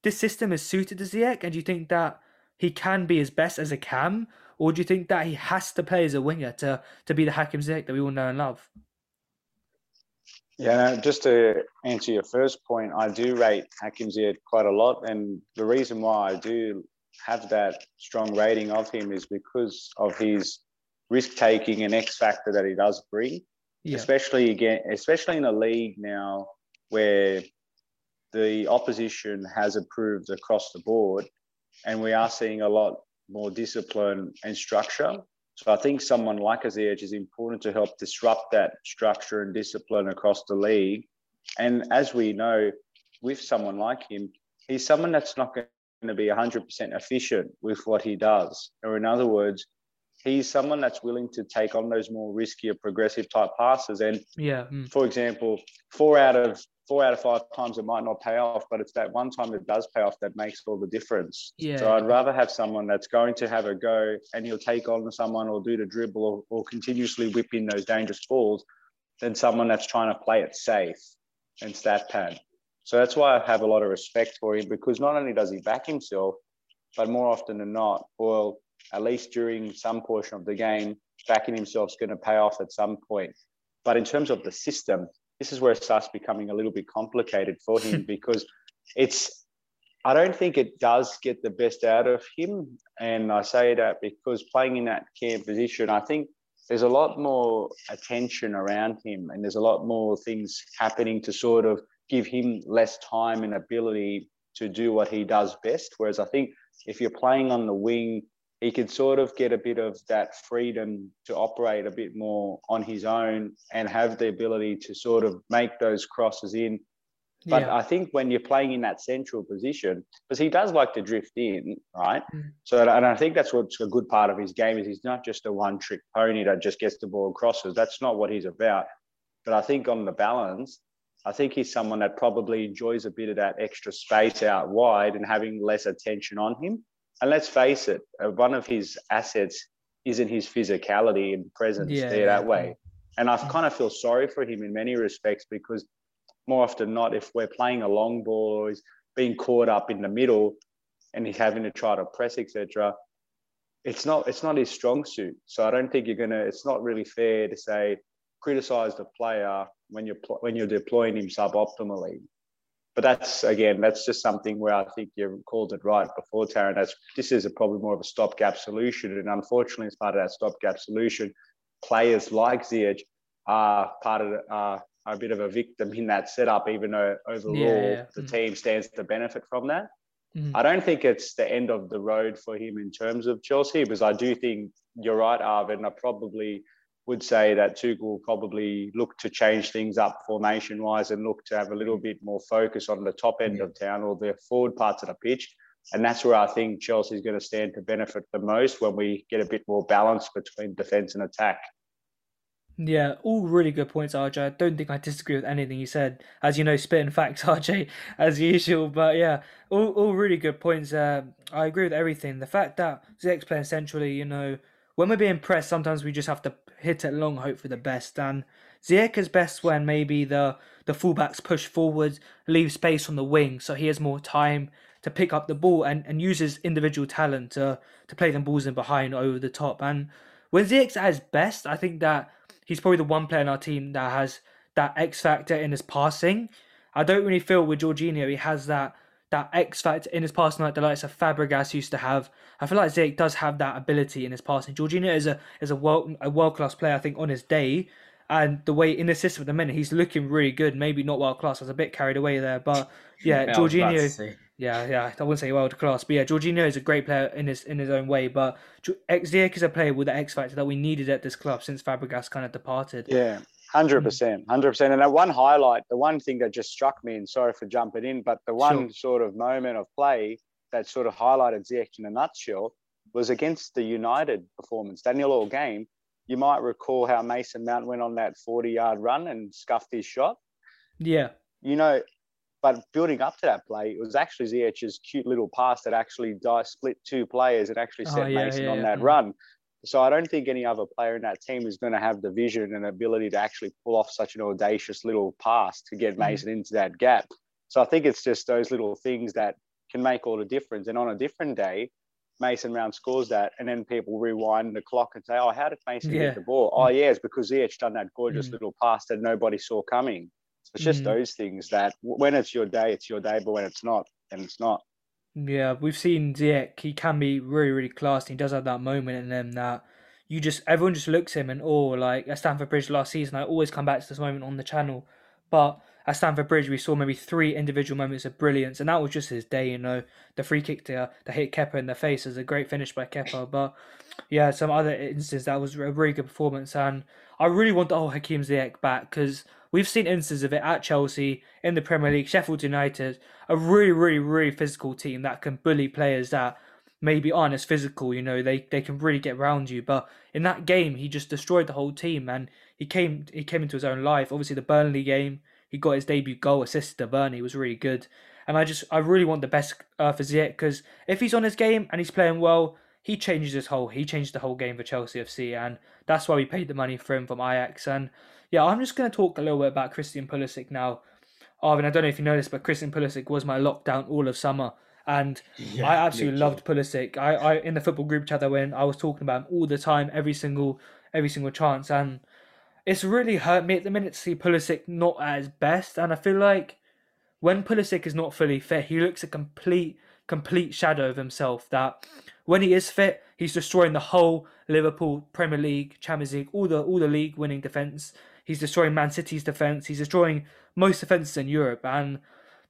Speaker 1: this system is suited to Ziyech, and do you think that he can be his best as a cam, or do you think that he has to play as a winger to to be the Hakim Ziyech that we all know and love?
Speaker 2: Yeah, just to answer your first point, I do rate Hakim Ziyech quite a lot, and the reason why I do have that strong rating of him is because of his risk taking and X factor that he does bring, yeah. especially again, especially in a league now where the opposition has improved across the board, and we are seeing a lot more discipline and structure. So I think someone like Ziyech is important to help disrupt that structure and discipline across the league. And as we know, with someone like him, he's someone that's not going to be 100% efficient with what he does. Or in other words, he's someone that's willing to take on those more riskier progressive type passes. And
Speaker 1: yeah, mm.
Speaker 2: for example, four out of four out of five times it might not pay off, but it's that one time it does pay off that makes all the difference.
Speaker 1: Yeah.
Speaker 2: So I'd rather have someone that's going to have a go and he'll take on someone or do the dribble or, or continuously whip in those dangerous balls than someone that's trying to play it safe and stat pad. So that's why I have a lot of respect for him because not only does he back himself, but more often than not, well, at least during some portion of the game, backing himself is going to pay off at some point. But in terms of the system, this is where it starts becoming a little bit complicated for him (laughs) because it's I don't think it does get the best out of him. And I say that because playing in that cam position, I think there's a lot more attention around him and there's a lot more things happening to sort of give him less time and ability to do what he does best. Whereas I think if you're playing on the wing he could sort of get a bit of that freedom to operate a bit more on his own and have the ability to sort of make those crosses in. But yeah. I think when you're playing in that central position, because he does like to drift in, right? Mm. So, and I think that's what's a good part of his game is he's not just a one-trick pony that just gets the ball crosses. That's not what he's about. But I think on the balance, I think he's someone that probably enjoys a bit of that extra space out wide and having less attention on him. And let's face it, uh, one of his assets isn't his physicality and presence yeah, there that way. And I kind of feel sorry for him in many respects because more often not, if we're playing a long ball or he's being caught up in the middle and he's having to try to press, etc., it's not it's not his strong suit. So I don't think you're gonna. It's not really fair to say criticize the player when you're when you're deploying him suboptimally but that's again, that's just something where I think you called it right before, Taron. That's this is a, probably more of a stopgap solution, and unfortunately, as part of that stopgap solution, players like Ziyech are part of are, are a bit of a victim in that setup. Even though overall yeah, yeah. the mm. team stands to benefit from that. Mm. I don't think it's the end of the road for him in terms of Chelsea, because I do think you're right, Arvin. I probably would say that Tuchel will probably look to change things up formation wise and look to have a little bit more focus on the top end of town or the forward parts of the pitch. And that's where I think Chelsea is going to stand to benefit the most when we get a bit more balance between defence and attack.
Speaker 1: Yeah, all really good points, RJ. I don't think I disagree with anything you said. As you know, spitting facts, (laughs) RJ, as usual. But yeah, all, all really good points. Uh, I agree with everything. The fact that Ziyech's playing centrally, you know, when we're being pressed, sometimes we just have to hit it long, hope for the best. And Ziyech best when maybe the the fullbacks push forward, leave space on the wing, so he has more time to pick up the ball and, and use his individual talent to to play them balls in behind over the top. And when Ziyech's at his best, I think that he's probably the one player in our team that has that X factor in his passing. I don't really feel with Jorginho he has that that X factor in his passing like the likes of Fabregas used to have. I feel like Ziyech does have that ability in his passing. Jorginho is a is a world a world class player, I think, on his day. And the way in the system at the minute, he's looking really good. Maybe not world class. I was a bit carried away there, but (laughs) yeah,
Speaker 3: Yeah, I was about to
Speaker 1: Jorginho. Yeah, yeah, I wouldn't say world class, but yeah, Jorginho is a great player in his in his own way. But Jo- X- Ziyech is a player with the X factor that we needed at this club since Fabregas kind of departed.
Speaker 2: Yeah, hundred hmm. percent, hundred percent. And that one highlight, the one thing that just struck me, and sorry for jumping in, but the one sort of moment of play that sort of highlighted Ziyech in a nutshell was against the United performance, that nil all game. You might recall how Mason Mount went on that forty-yard run and scuffed his shot.
Speaker 1: Yeah,
Speaker 2: You know, but building up to that play, it was actually Ziyech's cute little pass that actually split two players and actually
Speaker 1: Oh,
Speaker 2: set
Speaker 1: yeah,
Speaker 2: Mason
Speaker 1: yeah,
Speaker 2: on
Speaker 1: yeah.
Speaker 2: that run. So I don't think any other player in that team is going to have the vision and ability to actually pull off such an audacious little pass to get
Speaker 1: Mm.
Speaker 2: Mason into that gap. So I think it's just those little things that can make all the difference. And on a different day, Mason Mount scores that, and then people rewind the clock and say, "Oh, how did Mason
Speaker 1: Yeah.
Speaker 2: get the ball? Oh, yeah, it's because Ziyech done that gorgeous
Speaker 1: Mm.
Speaker 2: little pass that nobody saw coming." So it's just
Speaker 1: Mhm.
Speaker 2: those things that when it's your day, it's your day, but when it's not, then it's not.
Speaker 1: Yeah, we've seen Ziyech. He can be really, really classy. He does have that moment in him that you just everyone just looks at him and oh, like at Stamford Bridge last season. I always come back to this moment on the channel, but at Stamford Bridge we saw maybe three individual moments of brilliance, and that was just his day. You know, the free kick to to hit Kepa in the face is a great finish by Kepa, but yeah, some other instances that was a really good performance, and I really want the whole Hakim Ziyech back because we've seen instances of it at Chelsea in the Premier League, Sheffield United, a really, really, really physical team that can bully players that maybe aren't as physical. You know, they they can really get around you. But in that game, he just destroyed the whole team, and he came he came into his own life. Obviously, the Burnley game, he got his debut goal, assisted to Burnley, was really good. And I just I really want the best uh, for Ziyech because if he's on his game and he's playing well, he changes his whole he changed the whole game for Chelsea FC, and that's why we paid the money for him from Ajax. And yeah, I'm just going to talk a little bit about Christian Pulisic now. Arvin, I don't know if you know this, but Christian Pulisic was my lockdown all of summer, and I absolutely loved Pulisic. I, I in the football group chat that when I was talking about him all the time, every single every single chance, and it's really hurt me at the minute to see Pulisic not at his best, and I feel like when Pulisic is not fully fit, he looks a complete complete shadow of himself. That when he is fit, he's destroying the whole Liverpool Premier League, Champions League, all the all the league winning defense. He's destroying Man City's defense. He's destroying most defenses in Europe. And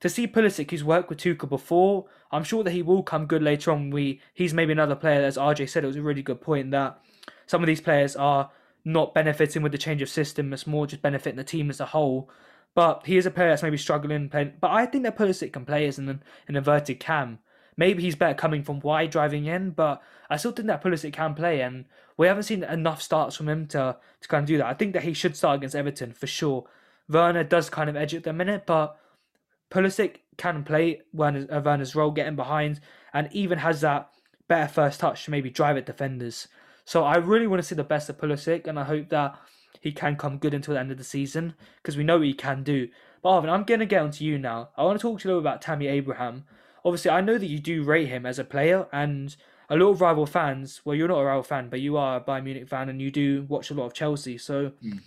Speaker 1: to see Pulisic, who's worked with Tuchel before, I'm sure that he will come good later on. We he's maybe another player, as RJ said, it was a really good point that some of these players are not benefiting with the change of system. It's more just benefiting the team as a whole. But he is a player that's maybe struggling playing. But I think that Pulisic can play as an, an inverted cam. Maybe he's better coming from wide driving in, but I still think that Pulisic can play, and we haven't seen enough starts from him to, to kind of do that. I think that he should start against Everton for sure. Werner does kind of edge at the minute, but Pulisic can play Werner's, uh, Werner's role, getting behind, and even has that better first touch to maybe drive at defenders. So I really want to see the best of Pulisic, and I hope that he can come good until the end of the season because we know what he can do. But Arvin, I'm going to get on to you now. I want to talk to you a little about Tammy Abraham. Obviously, I know that you do rate him as a player, and a lot of rival fans. Well, you're not a rival fan, but you are a Bayern Munich fan, and you do watch a lot of Chelsea. So
Speaker 3: Mm.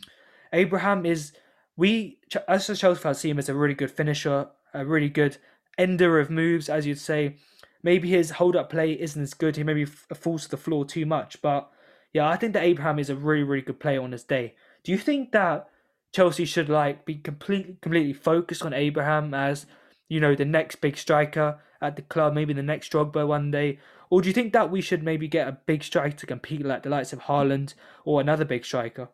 Speaker 1: Abraham is we as a Chelsea fans see him as a really good finisher, a really good ender of moves, as you'd say. Maybe his hold up play isn't as good. He maybe f- falls to the floor too much, but yeah, I think that Abraham is a really, really good player on his day. Do you think that Chelsea should like be completely, completely focused on Abraham as you know the next big striker at the club, maybe the next Drogba one day, or do you think that we should maybe get a big striker to compete like the likes of Haaland or another big striker?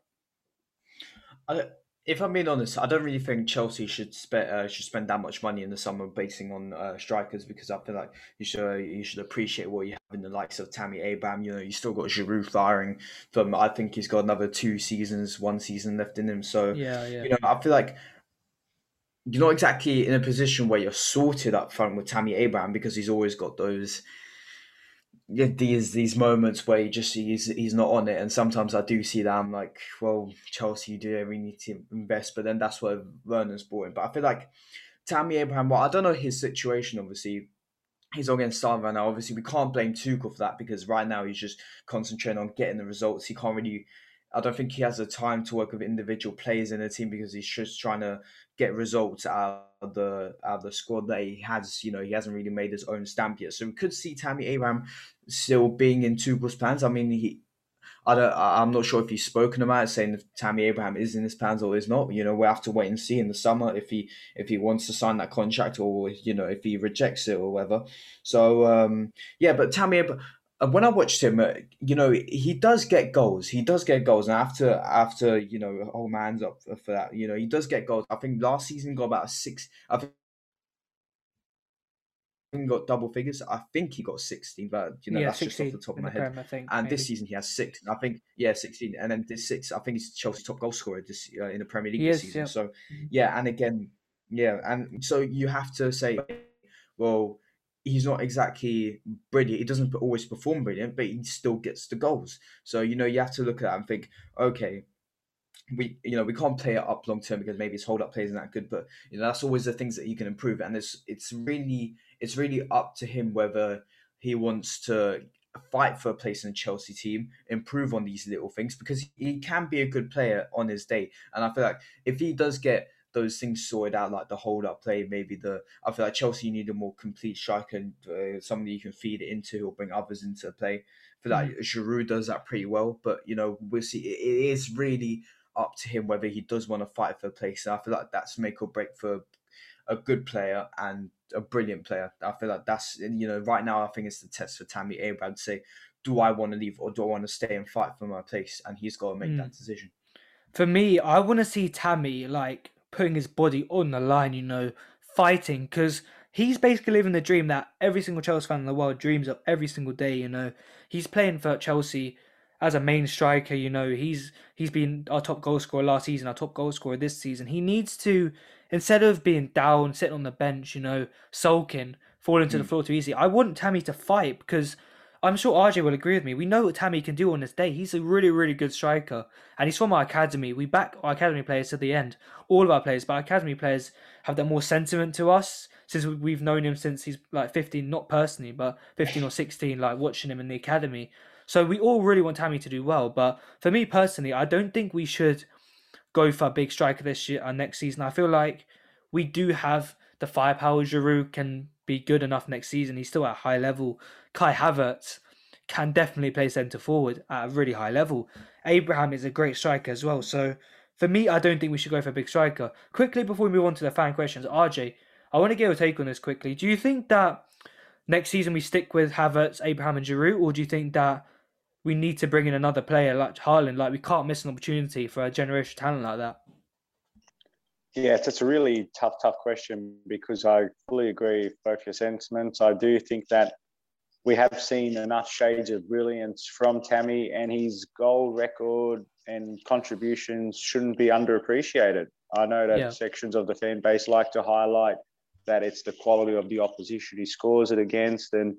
Speaker 3: I if I'm being honest, I don't really think Chelsea should spend uh, should spend that much money in the summer basing on uh, strikers because I feel like you should you should appreciate what you have in the likes of Tammy Abraham. You know, you still got Giroud firing from. I think he's got another two seasons, one season left in him. So
Speaker 1: Yeah, yeah.
Speaker 3: you know, I feel like you're not exactly in a position where you're sorted up front with Tammy Abraham because he's always got those these these moments where he just he's he's not on it, and sometimes I do see that I'm like, well, Chelsea, you do we need to invest, but then that's where Werner's brought in. But I feel like Tammy Abraham, well, I don't know his situation. Obviously, he's not getting started right now. Obviously, we can't blame Tuchel for that because right now he's just concentrating on getting the results. He can't really I don't think he has the time to work with individual players in the team because he's just trying to get results out of the out of the squad that he has. You know, he hasn't really made his own stamp yet. So we could see Tammy Abraham still being in Tuchel's plans. I mean, he. I don't. I'm not sure if he's spoken about it, saying if Tammy Abraham is in his plans or is not. You know, we'll have to wait and see in the summer if he if he wants to sign that contract or you know if he rejects it or whatever. So um, yeah, but Tammy Abraham when I watched him, uh, you know, he does get goals. He does get goals, and after after you know, whole man's up for that. You know, he does get goals. I think last season got about six. I think got double figures. I think he got sixteen, but you know, yeah, that's just off the top of my head. Prem, think, and maybe. this season he has six. I think yeah, sixteen, and then this six. I think he's Chelsea's top goal scorer this uh, in the Premier League he this is, season. Yeah. So yeah, and again, yeah, and so you have to say, well he's not exactly brilliant. He doesn't always perform brilliant, but he still gets the goals. So you know you have to look at that and think, okay, we you know we can't play it up long term because maybe his hold up play isn't that good. But you know that's always the things that you can improve, and it's it's really it's really up to him whether he wants to fight for a place in the Chelsea team, improve on these little things because he can be a good player on his day. And I feel like if he does get those things sorted out, like the hold up play, maybe the. I feel like Chelsea need a more complete striker and uh, somebody you can feed it into or bring others into play. For that, mm. Giroud does that pretty well, but you know we'll see. It is really up to him whether he does want to fight for a place. And I feel like that's make or break for a good player and a brilliant player. I feel like that's you know right now I think it's the test for Tammy Abraham to say, do I want to leave or do I want to stay and fight for my place? And he's got to make mm. that decision.
Speaker 1: For me, I want to see Tammy like putting his body on the line, you know, fighting because he's basically living the dream that every single Chelsea fan in the world dreams of every single day. You know, he's playing for Chelsea as a main striker. You know, he's he's been our top goal scorer last season, our top goal scorer this season. He needs to instead of being down, sitting on the bench, you know, sulking, falling to mm. the floor too easy. I want Tammy to fight because I'm sure RJ will agree with me. We know what Tammy can do on this day. He's a really, really good striker, and he's from our academy. We back our academy players to the end. All of our players, but our academy players have that more sentiment to us since we've known him since he's like 15, not personally, but 15 or 16, like watching him in the academy. So we all really want Tammy to do well. But for me personally, I don't think we should go for a big striker this year and uh, next season. I feel like we do have the firepower. Giroud can be good enough next season. He's still at a high level. Kai Havertz can definitely play centre forward at a really high level. Abraham is a great striker as well. So for me, I don't think we should go for a big striker. Quickly before we move on to the fan questions, RJ, I want to get your take on this quickly. Do you think that next season we stick with Havertz, Abraham, and Giroud, or do you think that we need to bring in another player like Haaland? Like we can't miss an opportunity for a generation talent like that.
Speaker 2: Yeah, it's a really tough, tough question because I fully agree with both your sentiments. I do think that we have seen enough shades of brilliance from Tammy, and his goal record and contributions shouldn't be underappreciated. I know that yeah. sections of the fan base like to highlight that it's the quality of the opposition he scores it against, and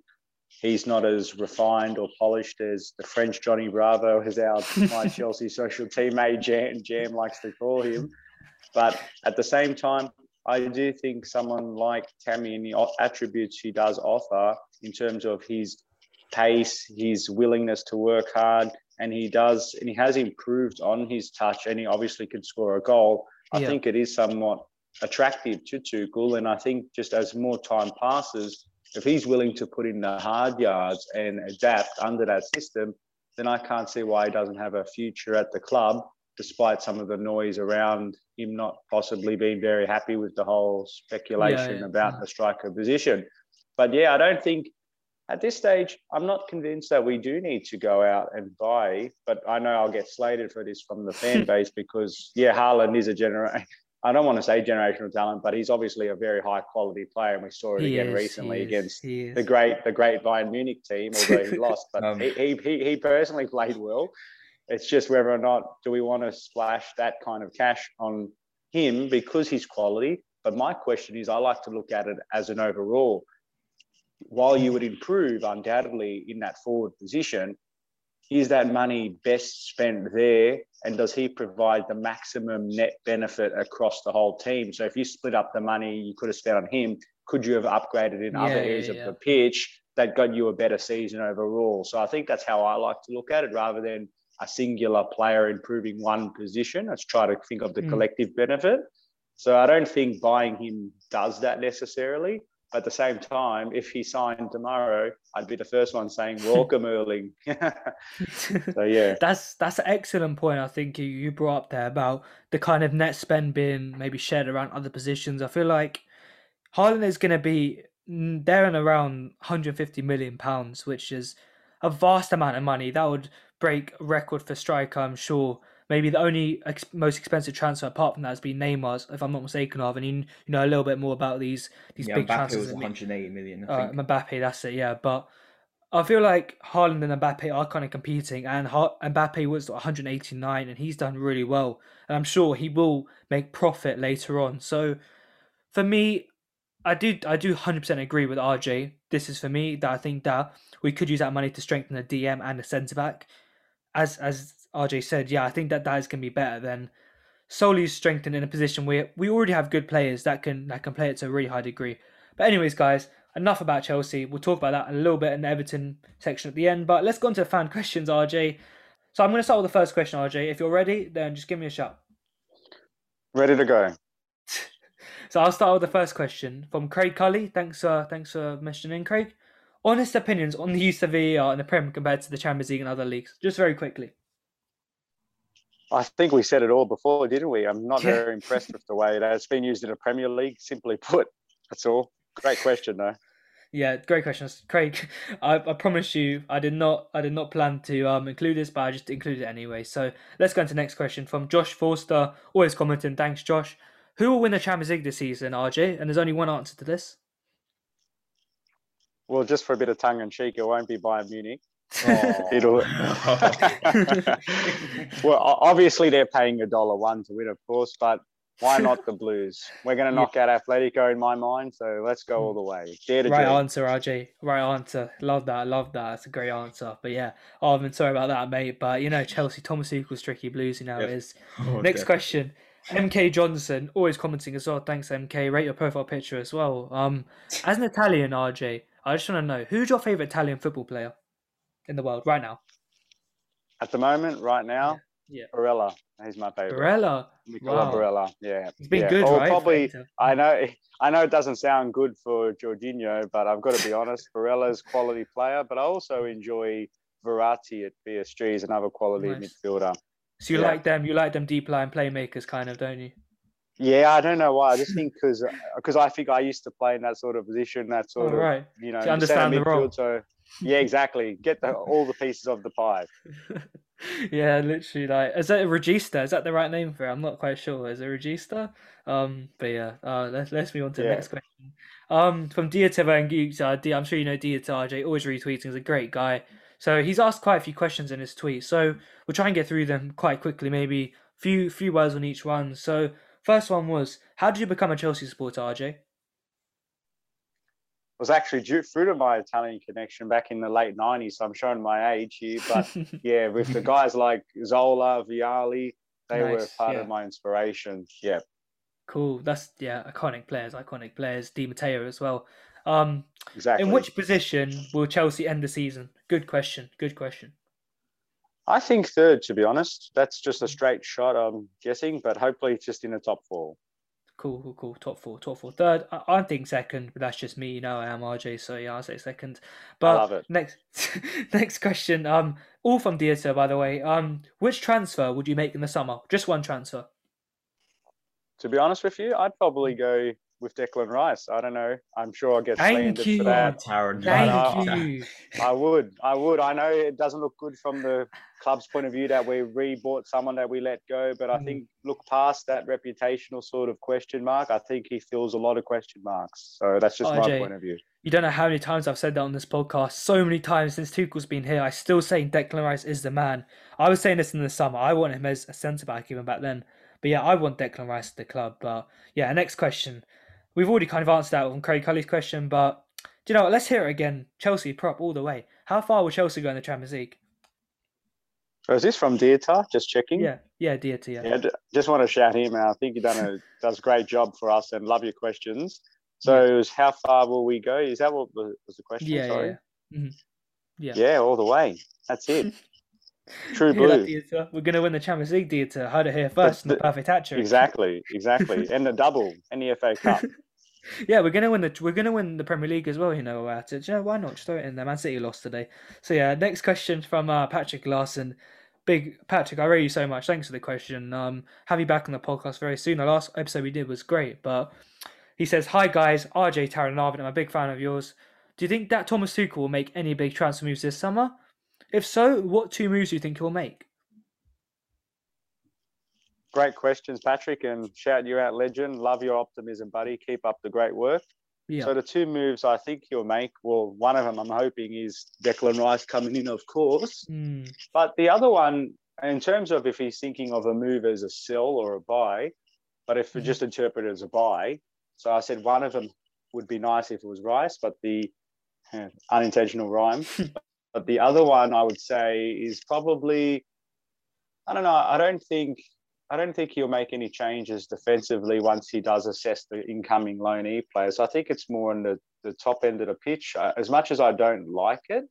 Speaker 2: he's not as refined or polished as the French Johnny Bravo, as our my (laughs) Chelsea social teammate Jam, Jam likes to call him. But at the same time, I do think someone like Tammy and the attributes he does offer in terms of his pace, his willingness to work hard, and he does, and he has improved on his touch, and he obviously can score a goal. I yeah. think it is somewhat attractive to Tuchel, and I think just as more time passes, if he's willing to put in the hard yards and adapt under that system, then I can't see why he doesn't have a future at the club despite some of the noise around him not possibly being very happy with the whole speculation yeah, yeah, about yeah. the striker position. But yeah, I don't think at this stage, I'm not convinced that we do need to go out and buy. But I know I'll get slated for this from the fan (laughs) base because yeah, Haaland is a generation. I don't want to say generational talent, but he's obviously a very high quality player, and we saw it he again is, recently against the great the great Bayern Munich team, although he (laughs) lost. But um, he, he he personally played well. It's just whether or not do we want to splash that kind of cash on him because he's quality. But my question is, I like to look at it as an overall. While you would improve undoubtedly in that forward position, is that money best spent there? And does he provide the maximum net benefit across the whole team? So if you split up the money you could have spent on him, could you have upgraded in yeah, other areas yeah, yeah. of the pitch that got you a better season overall? So I think that's how I like to look at it rather than a singular player improving one position. Let's try to think of the
Speaker 1: Mm.
Speaker 2: collective benefit. So I don't think buying him does that necessarily. But at the same time, if he signed tomorrow, I'd be the first one saying, "Welcome, (laughs) Erling." (laughs) so (laughs) yeah,
Speaker 1: That's that's an excellent point. I think you, brought up there about the kind of net spend being maybe shared around other positions. I feel like Haaland is going to be there and around 150 million pounds, which is a vast amount of money. That would break record for striker, I'm sure. Maybe the only ex- most expensive transfer apart from that has been Neymar's, if I'm not mistaken of. And you, you know a little bit more about these these
Speaker 3: yeah,
Speaker 1: big
Speaker 3: Mbappe
Speaker 1: transfers.
Speaker 3: was 180 million. I
Speaker 1: uh. Mbappe, that's it, yeah. But I feel like Haaland and Mbappe are kind of competing, and ha- Mbappe was 189, and he's done really well. And I'm sure he will make profit later on. So for me, I do I do 100% agree with RJ. This is for me that I think that we could use that money to strengthen the DM and the centre back. As as RJ said, yeah, I think that that is going to be better than solely strengthened in a position where we already have good players that can that can play it to a really high degree. But anyways, guys, enough about Chelsea. We'll talk about that a little bit in the Everton section at the end. But let's go on to fan (laughs) questions, RJ. So I'm going to start with the first question, RJ. If you're ready, then just give me a shout.
Speaker 2: ready to go. (laughs)
Speaker 1: So I'll start with the first question from Craig Cully. Thanks, uh, thanks for mentioning Craig. Honest opinions on the use of VAR in the Prem compared to the Champions League and other leagues, just very quickly.
Speaker 2: I think we said it all before, didn't we? I'm not very impressed with the way that it's been used in the Premier League. Simply put, that's all. Great question, though.
Speaker 1: Yeah, great questions, Craig. I, I promise you, I did not, I did not plan to um include this, but I just included it anyway. So let's go into the next question from Josh Forster. Always commenting. Thanks, Josh. Who will win the Champions League this season, RJ? And there's only one answer to this.
Speaker 2: Well, just for a bit of tongue in cheek, it won't be Bayern Munich.
Speaker 3: Oh.
Speaker 2: It'll. (laughs) well, obviously they're paying a dollar one to win, of course, but why not the Blues? We're going to knock out Atletico in my mind, so let's go all the way. Dare to
Speaker 1: Right
Speaker 2: dream.
Speaker 1: answer, RJ. Right answer. Love that. Love that. That's a great answer. But yeah, oh, I'm sorry about that, mate. But you know, Chelsea, Thomas equals tricky blues. You know
Speaker 3: Yep.
Speaker 1: it is. (laughs)
Speaker 3: Oh,
Speaker 1: Next
Speaker 3: dear.
Speaker 1: question. MK Johnson, always commenting as well. Thanks, MK. Rate your profile picture as well. Um, as an Italian, RJ, I just want to know who's your favorite Italian football player in the world right now?
Speaker 2: At the moment, right now,
Speaker 1: Yeah.
Speaker 2: Barella. He's my favorite.
Speaker 1: Barella.
Speaker 2: Nicola
Speaker 1: Wow.
Speaker 2: Barella. Yeah.
Speaker 1: He's been
Speaker 2: yeah.
Speaker 1: good,
Speaker 2: Or
Speaker 1: right?
Speaker 2: Probably. I know. I know it doesn't sound good for Jorginho, but I've got to be honest. Barella's quality player, but I also enjoy Verratti at PSG. He's another quality
Speaker 1: Nice.
Speaker 2: midfielder.
Speaker 1: So you
Speaker 2: Yeah.
Speaker 1: like them? You like them deep line playmakers, kind of, don't you?
Speaker 2: Yeah, I don't know why. I just think because because I think I used to play in that sort of position, that
Speaker 1: All
Speaker 2: sort of
Speaker 1: right.
Speaker 2: you know
Speaker 1: To understand the role.
Speaker 2: midfield. So yeah, exactly. Get the, all the pieces of the pie. (laughs)
Speaker 1: yeah, literally. Like, is that a regista? Is that the right name for it? I'm not quite sure. Is it regista? Um, but yeah. Uh, let's let's move on to the next question. Um, from Dieter Van Geeks. Uh, D- I'm sure you know Dieter RJ. Always retweeting. He's a great guy. So he's asked quite a few questions in his tweet. So we'll try and get through them quite quickly. Maybe few few words on each one. So first one was, how did you become a Chelsea supporter, RJ?
Speaker 2: was actually due through to my Italian connection back in the late '90s. So I'm showing my age here, but (laughs) yeah, with the guys like Zola, Vialli, they were part
Speaker 1: yeah.
Speaker 2: of my inspiration. Yeah,
Speaker 1: Cool. That's yeah, iconic players, iconic players. Di Matteo as well. Um,
Speaker 2: exactly.
Speaker 1: in which position will Chelsea end the season? Good question. Good question.
Speaker 2: I think third, to be honest. That's just a straight shot. I'm guessing, but hopefully it's just in the top four.
Speaker 1: Cool, cool, cool. Top four, top four. Third, I, I think second, but that's just me. You know, I am RJ, so yeah, I'll say second. But
Speaker 2: love it.
Speaker 1: next, (laughs) next question. Um, all from Dieter, by the way. Um, which transfer would you make in the summer? Just one transfer.
Speaker 2: To be honest with you, I'd probably go with Declan Rice. I don't know. I'm sure I'll get
Speaker 1: Thank
Speaker 2: slandered
Speaker 1: you.
Speaker 2: for that.
Speaker 3: Taron.
Speaker 1: Thank
Speaker 2: uh,
Speaker 1: you.
Speaker 2: I would. I would. I know it doesn't look good from the club's point of view that we re-bought someone that we let go, but I
Speaker 1: Mm.
Speaker 2: think look past that reputational sort of question mark. I think he fills a lot of question marks. So that's just my point of view.
Speaker 1: You don't know how many times I've said that on this podcast. So many times since Tuchel's been here, I still say Declan Rice is the man. I was saying this in the summer. I want him as a centre back even back then. But yeah, I want Declan Rice at the club. But yeah, next question. We've already kind of answered that on Craig Cully's question, but do you know what? Let's hear it again. Chelsea prop all the way. How far will Chelsea go in the Champions League?
Speaker 2: So is this from Dieter? Just checking.
Speaker 1: Yeah, yeah, to yeah.
Speaker 2: Yeah, just want to shout him out. I think he done a (laughs) does a great job for us and love your questions. So it was how far will we go? Is that what was the question?
Speaker 1: Yeah, yeah,
Speaker 2: Sorry.
Speaker 1: yeah. Mhm. Yeah.
Speaker 2: Yeah, all the way. That's it. (laughs) True
Speaker 1: Hear that,
Speaker 2: blue.
Speaker 1: We're going to win the Champions League, Dieter. Heard it here first in the
Speaker 2: the-
Speaker 1: perfect hat.
Speaker 2: Exactly, exactly. (laughs) and the double and the FA Cup.
Speaker 1: Yeah, we're gonna win the we're gonna win the Premier League as well. You know about it. You know why not? Just throw it in there. Man City lost today. So yeah, next question from uh, Patrick Larson. Big Patrick, I rate you so much. Thanks for the question. Um, have you back on the podcast very soon. The last episode we did was great, but he says, "Hi guys, RJ Taron Arvin. I'm a big fan of yours. Do you think that Thomas Tuchel will make any big transfer moves this summer? If so, what two moves do you think he'll make?"
Speaker 2: Great questions, Patrick, and shout you out, legend. Love your optimism, buddy. Keep up the great work.
Speaker 1: Yeah,
Speaker 2: So the two moves I think he'll make, well, one of them I'm hoping is Declan Rice coming in, of course.
Speaker 1: Hmm,
Speaker 2: But the other one, in terms of if he's thinking of a move as a sell or a buy, but if we
Speaker 1: Mhm.
Speaker 2: just interpret it as a buy, so I said one of them would be nice if it was Rice, but the eh, unintentional rhyme. (laughs) but the other one I would say is probably, I don't know. I don't think. I don't think he'll make any changes defensively once he does assess the incoming loanee players. I think it's more on the, the top end of the pitch. Uh, As much as I don't like it,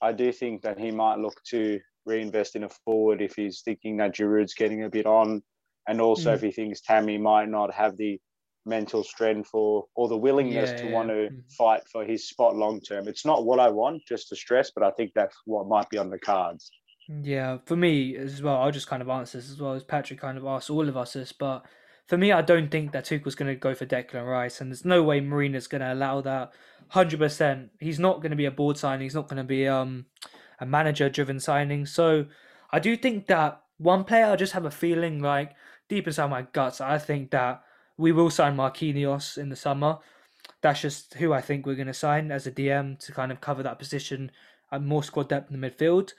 Speaker 2: I do think that he might look to reinvest in a forward if he's thinking that Giroud's getting a bit on, and also
Speaker 1: Mm.
Speaker 2: if he thinks Tammy might not have the mental strength or or the willingness
Speaker 1: Yeah,
Speaker 2: to
Speaker 1: yeah,
Speaker 2: want to
Speaker 1: mm.
Speaker 2: fight for his spot long term. It's not what I want, just to stress, but I think that's what might be on the cards.
Speaker 1: Yeah, for me as well, I'll just kind of answer this as well as Patrick kind of asked all of us this, but for me, I don't think that Tuchel's going to go for Declan Rice, and there's no way Marina's going to allow that. Hundred percent, he's not going to be a board signing. He's not going to be um a manager-driven signing. So I do think that one player, I just have a feeling like deep inside my guts, I think that we will sign Marquinhos in the summer. That's just who I think we're going to sign as a DM to kind of cover that position and more squad depth in the midfield.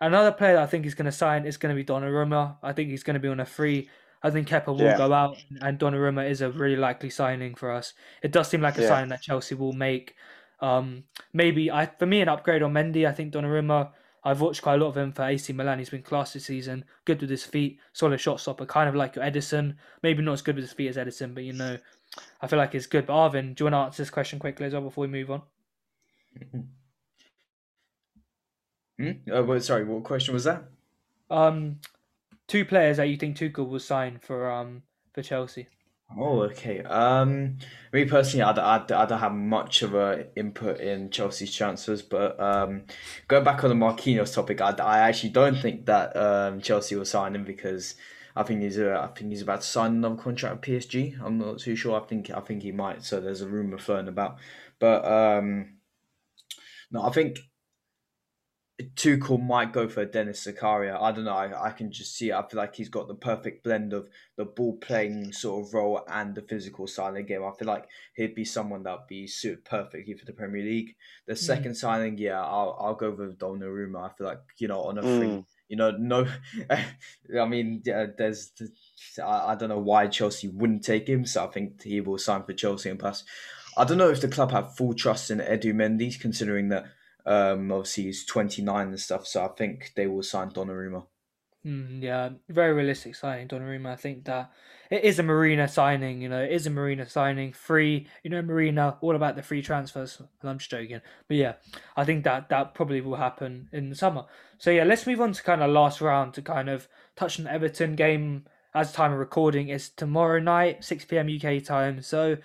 Speaker 1: Another player that I think he's going to sign is going to be Donnarumma. I think he's going to be on a free. I think Kepa will
Speaker 2: Yeah.
Speaker 1: go out, and Donnarumma is a really likely signing for us. It does seem like a
Speaker 2: Yeah.
Speaker 1: signing that Chelsea will make. Um, maybe I for me an upgrade on Mendy. I think Donnarumma. I've watched quite a lot of him for AC Milan. He's been class this season. Good with his feet, solid shot stopper, kind of like your Ederson. Maybe not as good with his feet as Ederson, but you know, I feel like he's good. But Arvin, do you want to answer this question quickly as well before we move on?
Speaker 3: Hmm? Uh, well, sorry, what question was that?
Speaker 1: Um, two players that you think Tuchel will sign for um for Chelsea.
Speaker 3: Oh, okay. Um, me personally, I don't have much of a input in Chelsea's transfers, but um, going back on the Marquinhos topic, I, I actually don't think that um, Chelsea will sign him because I think he's uh, I think he's about to sign another contract with PSG. I'm not too sure. I think I think he might. So there's a rumor floating about, but um, no, I think Tuchel might go for Denis Zakaria. I don't know. I, I can just see. It. I feel like he's got the perfect blend of the ball playing sort of role and the physical side of the game. I feel like he'd be someone that'd be suited perfectly for the Premier League. The second signing, yeah, I'll I'll go with Donnarumma. I feel like you know on a free,
Speaker 2: Mm.
Speaker 3: you know, no, (laughs) I mean, yeah, there's, I, I don't know why Chelsea wouldn't take him. So I think he will sign for Chelsea and plus. I don't know if the club have full trust in Edouard Mendy, considering that um, obviously he's 29 and stuff. So I think they will sign Donnarumma.
Speaker 1: Mm, yeah, very realistic signing, Donnarumma. I think that it is a Marina signing. You know, it is a Marina signing, free. You know, Marina all about the free transfers. And I'm just joking, but yeah, I think that that probably will happen in the summer. So yeah, let's move on to kind of last round to kind of touch on Everton game. As time of recording is tomorrow night, 6 p.m. UK time. So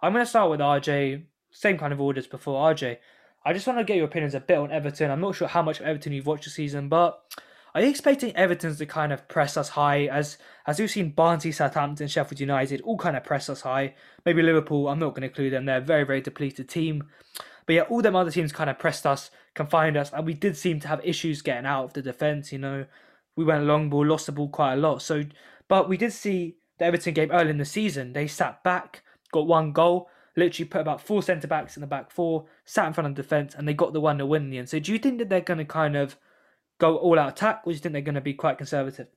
Speaker 1: I'm going to start with RJ. Same kind of orders before. RJ, I just want to get your opinions a bit on Everton. I'm not sure how much Everton you've watched this season, but are you expecting Everton to kind of press us high as as we've seen Barnsley, Southampton, Sheffield United all kind of press us high? Maybe Liverpool, I'm not going to include them. They're a very, very depleted team. But yeah, all them other teams kind of pressed us, confined us, and we did seem to have issues getting out of the defence. You know, we went long ball, lost the ball quite a lot. So, but we did see the Everton game early in the season. They sat back, got one goal, literally put about four centre backs in the back four, sat in front of defence, and they got the one to win in the end. So, do you think that they're going to kind of go all out attack, or do you think they're going to be quite conservative?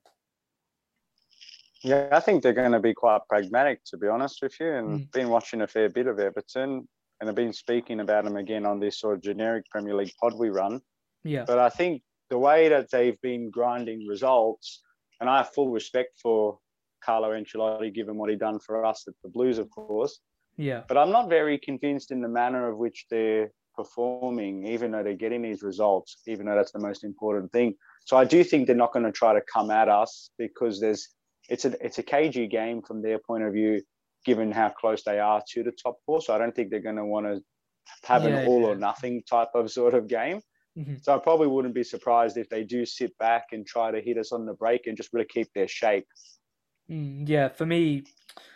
Speaker 2: Yeah, I think they're going to be quite pragmatic, to be honest with you. And
Speaker 1: Mm.
Speaker 2: been watching a fair bit of Everton, and I've been speaking about them again on this sort of generic Premier League pod we run.
Speaker 1: Yeah,
Speaker 2: But I think the way that they've been grinding results, and I have full respect for Carlo Ancelotti, given what he done for us at the Blues, of course.
Speaker 1: Yeah,
Speaker 2: But I'm not very convinced in the manner of which they're performing, even though they're getting these results, even though that's the most important thing. So I do think they're not going to try to come at us because there's it's a it's a cagey game from their point of view, given how close they are to the top four. So I don't think they're going to want to have
Speaker 1: Yeah,
Speaker 2: an all
Speaker 1: yeah.
Speaker 2: or nothing type of sort of game.
Speaker 1: Mhm.
Speaker 2: So I probably wouldn't be surprised if they do sit back and try to hit us on the break and just really keep their shape.
Speaker 1: Mm, yeah, for me,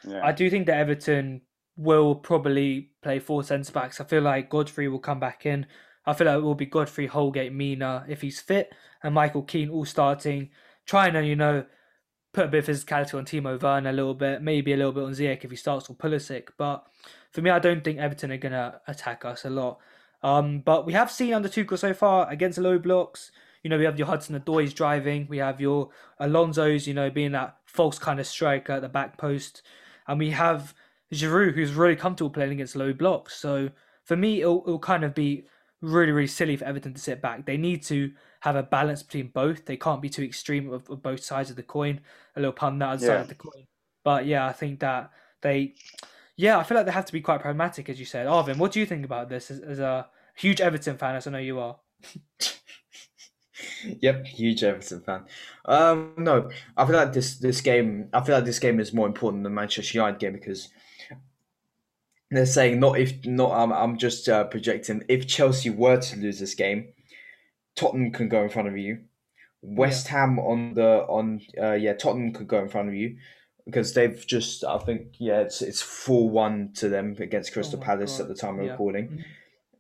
Speaker 2: Yeah.
Speaker 1: I do think that Everton will probably play four centre backs. I feel like Godfrey will come back in. I feel like it will be Godfrey, Holgate, Mina if he's fit, and Michael Keane all starting, trying to you know put a bit of physicality on Timo Werner a little bit, maybe a little bit on Ziyech if he starts with Pulisic. But for me, I don't think Everton are gonna attack us a lot. Um, but we have seen under Tuchel so far against low blocks. You know, we have your Hudson-Odoi's driving. We have your Alonso's, you know, being that false kind of striker at the back post. And we have Giroud, who's really comfortable playing against low blocks. So for me, it'll, it'll kind of be really, really silly for Everton to sit back. They need to have a balance between both. They can't be too extreme of, of both sides of the coin. A little pun that other side
Speaker 2: Yeah.
Speaker 1: of the coin. But yeah, I think that they, yeah, I feel like they have to be quite pragmatic, as you said. Arvin, what do you think about this as, as a huge Everton fan, as I know you are? (laughs)
Speaker 3: Yep, huge Everton fan. Um, no, I feel like this this game. I feel like this game is more important than Manchester United game because they're saying not if not. I'm I'm just uh, projecting if Chelsea were to lose this game, Tottenham can go in front of you. West Ham on the on uh, yeah Tottenham could go in front of you because they've just I think yeah it's it's four one to them against Crystal
Speaker 1: Oh
Speaker 3: Palace
Speaker 1: God,
Speaker 3: at the time of
Speaker 1: yeah.
Speaker 3: recording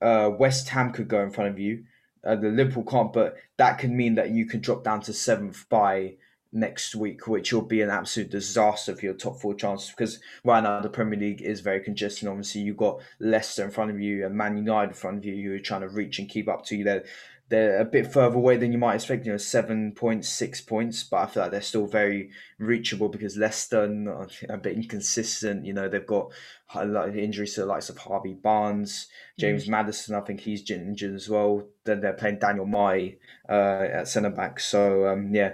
Speaker 3: uh, West Ham could go in front of you. Uh, the Liverpool can't, but that could mean that you could drop down to seventh by next week, which will be an absolute disaster for your top four chances. Because right now the Premier League is very congested. Obviously, you've got Leicester in front of you and Man United in front of you, who are trying to reach and keep up to you. They're they're a bit further away than you might expect. You know, seven points, six points, but I feel like they're still very reachable because Leicester are a bit inconsistent. You know, they've got a lot of injuries to the likes of Harvey Barnes. James Maddison, I think he's injured as well. Then they're playing Daniel Mai uh, at centre back. So um, yeah,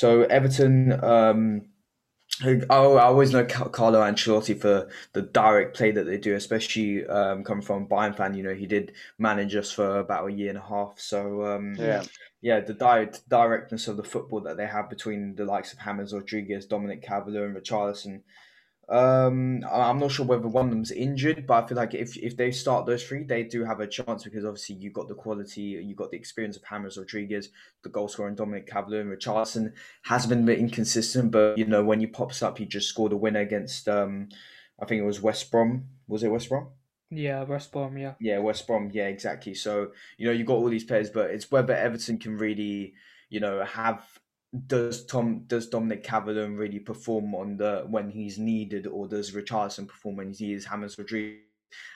Speaker 3: so Everton. Um, Oh, I always know Ca- Carlo Ancelotti for the direct play that they do, especially um, coming from Bayern fan. You know, he did manage us for about a year and a half. So um,
Speaker 2: Yeah.
Speaker 3: yeah, the direct directness of the football that they have between the likes of Hammers, Rodriguez, Dominic Calvert-Lewin, and Richarlison. Um, I'm not sure whether one of them's injured, but I feel like if, if they start those three, they do have a chance because obviously you've got the quality, you've got the experience of James Rodriguez, the goal scorer, and Dominic Calvert-Lewin, and Richarlison has been a bit inconsistent, but you know when he pops up, he just scored a winner against um, I think it was West Brom. Was it West Brom?
Speaker 1: Yeah, West Brom, yeah.
Speaker 3: Yeah, West Brom. Yeah, exactly. So you know you've got all these players, but it's whether Everton can really, you know, have does Tom does Dominic Calvert-Lewin really perform on the when he's needed, or does Richarlison perform when he's needed? James Rodriguez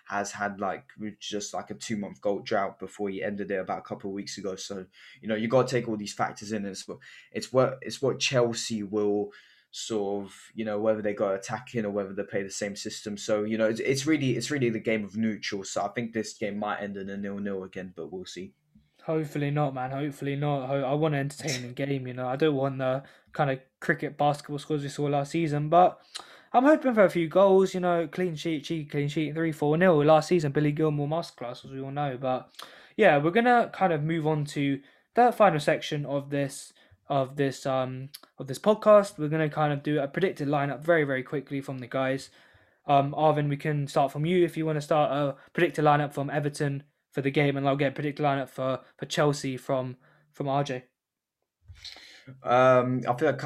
Speaker 3: has had like just like a two month goal drought before he ended it about a couple of weeks ago. So you know you got to take all these factors in. It's what it's what it's what Chelsea will sort of you know whether they go attacking or whether they play the same system. So you know it's, it's really it's really the game of neutral. So I think this game might end in a nil nil again, but we'll see.
Speaker 1: Hopefully not, man. Hopefully not. Ho- I want an entertaining game, you know. I don't want the kind of cricket basketball scores we saw last season, but I'm hoping for a few goals, you know, clean sheet, clean sheet, 3 4 nil. Last season, Billy Gilmour masterclass, as we all know. But yeah, we're to kind of move on to the final section of this of this um of this podcast. We're to kind of do a predicted lineup very very quickly from the guys. Um, Arvin, we can start from you if you want to start a predicted lineup from Everton for the game, and I'll get a predicted lineup for, for Chelsea from from RJ.
Speaker 3: Um, I feel like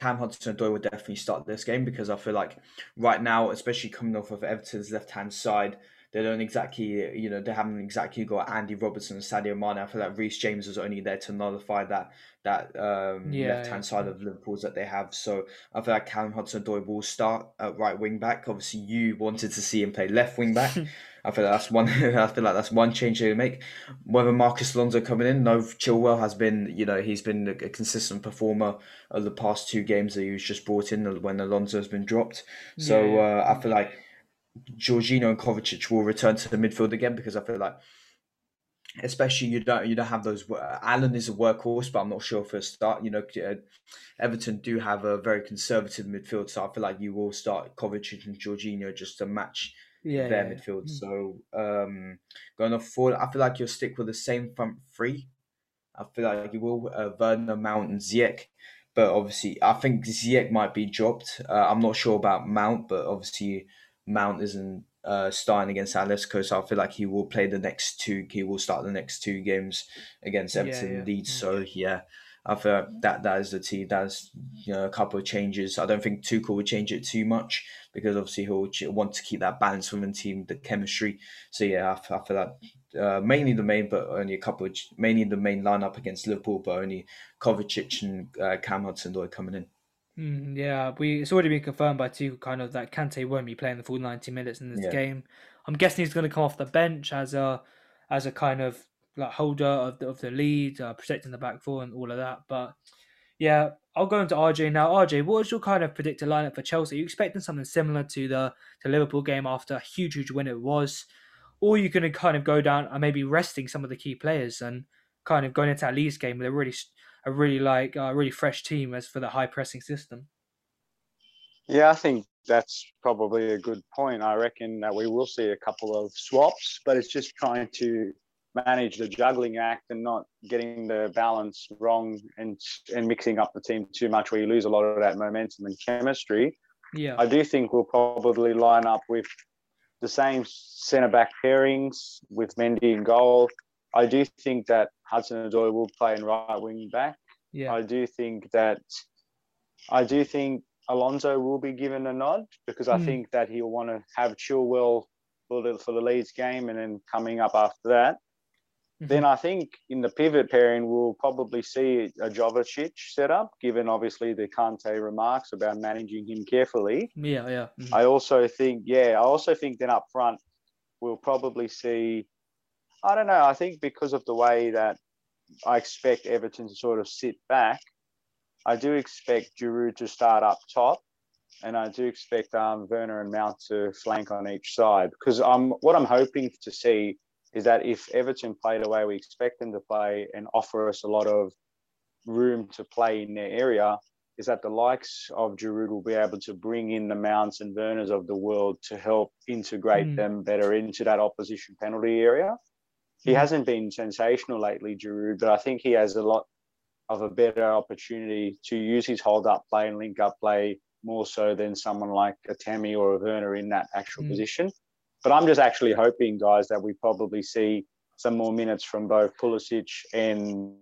Speaker 3: Cam- Hudson Odoi would definitely start this game because I feel like right now, especially coming off of Everton's left hand side, they don't exactly, you know, they haven't exactly got Andy Robertson and Sadio Mane. I feel like Reece James was only there to nullify that that um,
Speaker 1: Yeah,
Speaker 3: left hand
Speaker 1: yeah.
Speaker 3: side of Liverpool's that they have. So I feel like Cam Hudson Odoi will start at right wing back. Obviously, you wanted to see him play left wing back. (laughs) I feel like that's one. (laughs) I feel like that's one change they make. Whether Marcos Alonso coming in, no, Chilwell has been. You know, he's been a, consistent performer of the past two games that he was just brought in when Alonso has been dropped. So
Speaker 1: yeah.
Speaker 3: Uh, I feel like Jorginho and Kovacic will return to the midfield again because I feel like, especially you don't you don't have those. Allan is a workhorse, but I'm not sure for a start. You know, uh, Everton do have a very conservative midfield, so I feel like you will start Kovacic and Jorginho just to match
Speaker 1: Yeah,
Speaker 3: their
Speaker 1: yeah.
Speaker 3: midfield. So um, going off forward, I feel like you'll stick with the same front three. I feel like you will. Uh, Werner, Mount, and Ziyech. But obviously, I think Ziyech might be dropped. Uh, I'm not sure about Mount, but obviously, Mount isn't uh, starting against Atletico, so I feel like he will play the next two. He will start the next two games against Everton
Speaker 1: Yeah, yeah.
Speaker 3: Leeds. So yeah, I feel like that that is the team. That's you know a couple of changes. I don't think Tuchel would change it too much because obviously he'll want to keep that balance within the team, the chemistry. So yeah, I, I feel like uh, mainly the main, but only a couple of mainly the main lineup against Liverpool, but only Kovacic and uh, Cam Hudson-Odoi coming in.
Speaker 1: Mm, yeah, we it's already been confirmed by two kind of that Kante won't be playing the full ninety minutes in this
Speaker 3: Yeah.
Speaker 1: game. I'm guessing he's going to come off the bench as a as a kind of like holder of the of the lead, uh, protecting the back four and all of that. But yeah, I'll go into RJ now. RJ, what was your kind of predicted lineup for Chelsea? Are you expecting something similar to the the Liverpool game after a huge, huge win it was, or are you going to kind of go down and maybe resting some of the key players and kind of going into that Leeds game with a really a really like a really fresh team as for the high pressing system?
Speaker 2: Yeah, I think that's probably a good point. I reckon that we will see a couple of swaps, but it's just trying to manage the juggling act and not getting the balance wrong and and mixing up the team too much where you lose a lot of that momentum and chemistry.
Speaker 1: Yeah.
Speaker 2: I do think we'll probably line up with the same centre back pairings with Mendy in goal. I do think that Hudson Odoi will play in right wing back.
Speaker 1: Yeah.
Speaker 2: I do think that I do think Alonso will be given a nod because I
Speaker 1: Hmm.
Speaker 2: think that he'll want to have Chilwell for the for the Leeds game and then coming up after that.
Speaker 1: Mhm.
Speaker 2: Then I think in the pivot pairing we'll probably see a Jovicic set up, given obviously the Kante remarks about managing him carefully.
Speaker 1: Yeah, yeah. mhm.
Speaker 2: I also think, yeah, I also think then up front we'll probably see. I don't know. I think because of the way that I expect Everton to sort of sit back, I do expect Giroud to start up top, and I do expect um, Werner and Mount to flank on each side. Because I'm what I'm hoping to see is that if Everton play the way we expect them to play and offer us a lot of room to play in their area, is that the likes of Giroud will be able to bring in the Mounts and Werners of the world to help integrate
Speaker 1: Mm.
Speaker 2: them better into that opposition penalty area. He
Speaker 1: Mm.
Speaker 2: hasn't been sensational lately, Giroud, but I think he has a lot of a better opportunity to use his hold up play and link up play more so than someone like a Tammy or a Werner in that actual
Speaker 1: Mm.
Speaker 2: position. But I'm just actually hoping, guys, that we probably see some more minutes from both Pulisic and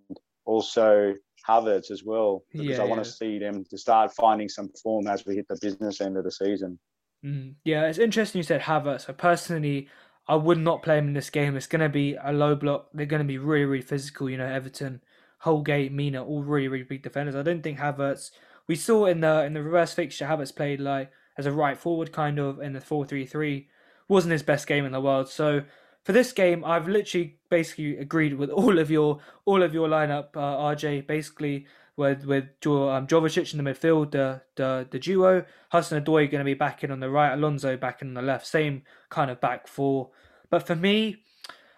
Speaker 2: also Havertz as well, because
Speaker 1: Yeah,
Speaker 2: I want
Speaker 1: yeah.
Speaker 2: to see them to start finding some form as we hit the business end of the season.
Speaker 1: Mm, yeah, it's interesting you said Havertz. So personally, I would not play him in this game. It's going to be a low block. They're going to be really, really physical. You know, Everton, Holgate, Mina, all really, really big defenders. I don't think Havertz. We saw in the in the reverse fixture, Havertz played like as a right forward, kind of in the four three three. Wasn't his best game in the world. So for this game, I've literally basically agreed with (laughs) all of your all of your lineup, uh, RJ. Basically, with with um, Jovicic in the midfield, the the the duo. Hudson Odoi going to be back in on the right, Alonso back in on the left, same kind of back four. But for me,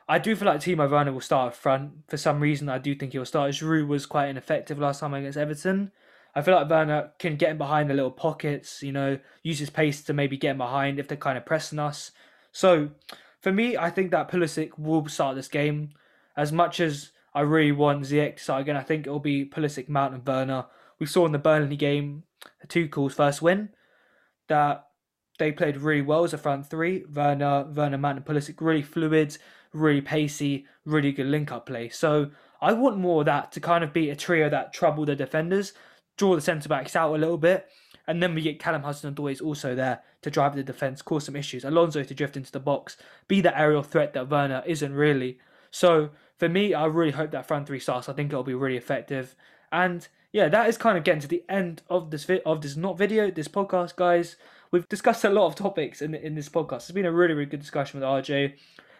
Speaker 1: I do feel like Timo Werner will start up front. For some reason, I do think he'll start. Giroud was quite ineffective last time against Everton. I feel like Werner can get in behind the little pockets, you know, use his pace to maybe get in behind if they're kind of pressing us. So, for me, I think that Pulisic will start this game. As much as I really want Ziyech to start again, I think it'll be Pulisic, Mount, and Werner. We saw in the Burnley game, two Tuchel's first win, that they played really well as a front three. Werner, Werner, Mount, and Pulisic really fluid, really pacey, really good link-up play. So I want more of that to kind of be a trio that trouble the defenders, draw the centre backs out a little bit, and then we get Callum Hudson-Odoi also there to drive the defence, cause some issues. Alonso to drift into the box, be the aerial threat that Werner isn't really. So for me, I really hope that front three starts. I think it'll be really effective. And yeah, that is kind of getting to the end of this vi- of this not video, this podcast, guys. We've discussed a lot of topics in in this podcast. It's been a really really good discussion with RJ.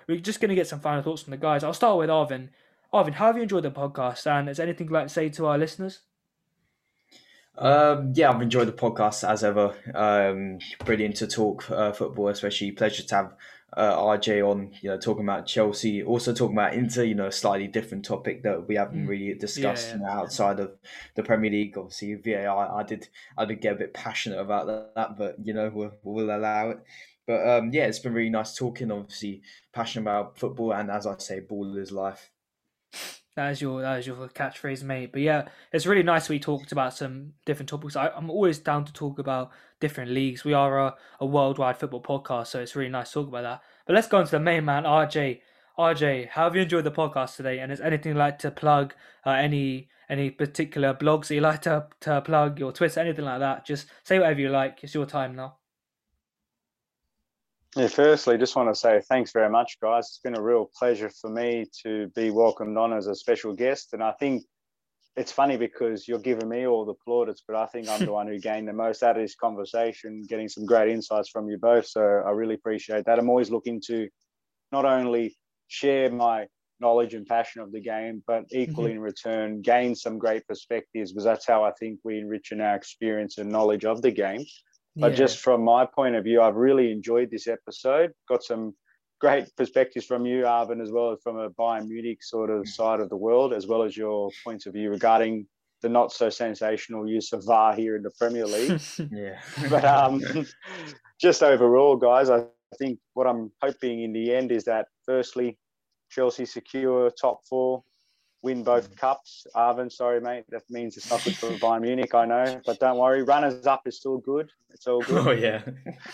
Speaker 1: We're just gonna get some final thoughts from the guys. I'll start with Arvin. Arvin, how have you enjoyed the podcast? And is anything you'd like to say to our listeners?
Speaker 3: Um, yeah, I've enjoyed the podcast as ever. Um, brilliant to talk uh, football, especially pleasure to have uh, RJ on. You know, talking about Chelsea, also talking about Inter. You know, a slightly different topic that we haven't
Speaker 1: Mm.
Speaker 3: really discussed
Speaker 1: yeah.
Speaker 3: You know, outside of the Premier League. Obviously, VAR. I did, I did get a bit passionate about that, that but you know, we'll, we'll allow it. But um, yeah, it's been really nice talking. Obviously, passionate about football, and as I say, ball is life.
Speaker 1: That is your that is your catchphrase, mate. But yeah, it's really nice we talked about some different topics. I, am always down to talk about different leagues. We are a, a worldwide football podcast, so it's really nice to talk about that. But let's go on to the main man, RJ. RJ, how have you enjoyed the podcast today? And is anything like to plug? Uh, any any particular blogs that you like to to plug? Your Twitter, anything like that? Just say whatever you like. It's your time now.
Speaker 2: Yeah, firstly, just want to say thanks very much, guys. It's been a real pleasure for me to be welcomed on as a special guest. And I think it's funny because you're giving me all the plaudits, but I think I'm the (laughs) one who gained the most out of this conversation, getting some great insights from you both. So I really appreciate that. I'm always looking to not only share my knowledge and passion of the game, but equally mm-hmm. in return, gain some great perspectives because that's how I think we enrich in our experience and knowledge of the game. But yeah. just from my point of view, I've really enjoyed this episode. Got some great perspectives from you, Arvin, as well as from a Bayern Munich sort of mm. side of the world, as well as your points of view regarding the not so sensational use of VAR here in the Premier League. (laughs)
Speaker 3: yeah.
Speaker 2: but um, (laughs) just overall, guys, I think what I'm hoping in the end is that firstly, Chelsea secure top four win both cups. Arvin, sorry, mate. That means it's not good for Bayern Munich, I know. But don't worry, runners up is still good. It's all good. (laughs)
Speaker 3: Oh, yeah.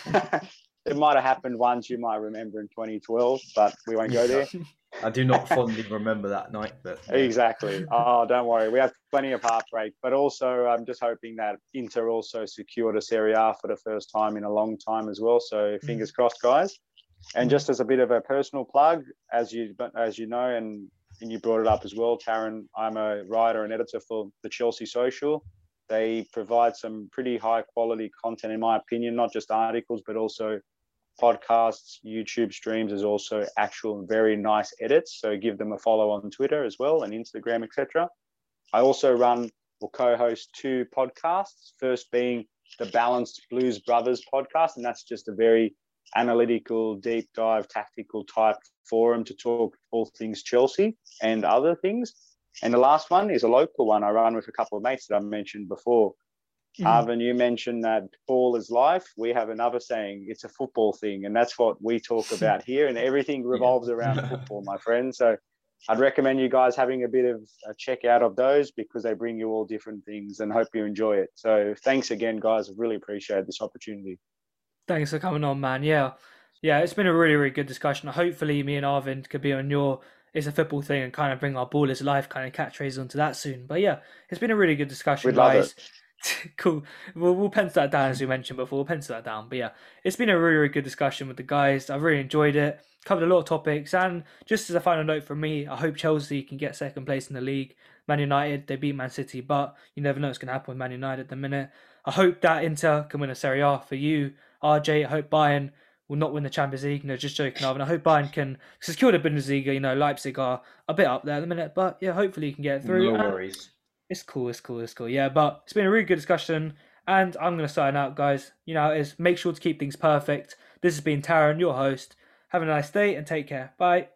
Speaker 3: (laughs)
Speaker 2: it might have happened once, you might remember in 2012, but we won't go there. (laughs)
Speaker 3: I do not fondly remember that night. But
Speaker 2: yeah. Exactly. Oh, don't worry. We have plenty of heartbreak. But also, I'm just hoping that Inter also secured a Serie A for the first time in a long time as well. So fingers mm. crossed, guys. And just as a bit of a personal plug, as you as you know, and and you brought it up as well, Taron. I'm a writer and editor for the Chelsea Social. They provide some pretty high quality content, in my opinion, not just articles, but also podcasts, YouTube streams. There's also actual very nice edits. So give them a follow on Twitter as well and Instagram, etc. I also run or co-host two podcasts. First being the Balanced Blues Brothers podcast, and that's just a very analytical, deep dive, tactical type forum to talk all things Chelsea and other things. And the last one is a local one I run with a couple of mates that I mentioned before. Mm. Arvin, you mentioned that ball is life. We have another saying, it's a football thing. And that's what we talk (laughs) about here. And everything revolves yeah. around (laughs) football, my friend. So I'd recommend you guys having a bit of a check out of those because they bring you all different things and hope you enjoy it. So thanks again, guys. I really appreciate this opportunity.
Speaker 1: Thanks for coming on, man. Yeah. Yeah, it's been a really, really good discussion. Hopefully, me and Arvind could be on your It's a Football thing and kind of bring our Ballers Life kind of catchphrase onto that soon. But yeah, it's been a really good discussion,
Speaker 2: We'd
Speaker 1: guys. (laughs) cool. We'll, we'll pencil that down as we mentioned before. We'll pencil that down. But yeah, it's been a really, really good discussion with the guys. I've really enjoyed it. Covered a lot of topics. And just as a final note from me, I hope Chelsea can get second place in the league. Man United, they beat Man City, but you never know what's going to happen with Man United at the minute. I hope that Inter can win a Serie A for you RJ. I hope Bayern will not win the Champions League. No, just joking. I hope Bayern can secure the Bundesliga. You know, Leipzig are a bit up there at the minute, but yeah, hopefully you can get through.
Speaker 3: No worries.
Speaker 1: It's cool. It's cool. It's cool. Yeah, but it's been a really good discussion, and I'm going to sign out, guys. You know, is make sure to keep things perfect. This has been Taron, your host. Have a nice day and take care. Bye.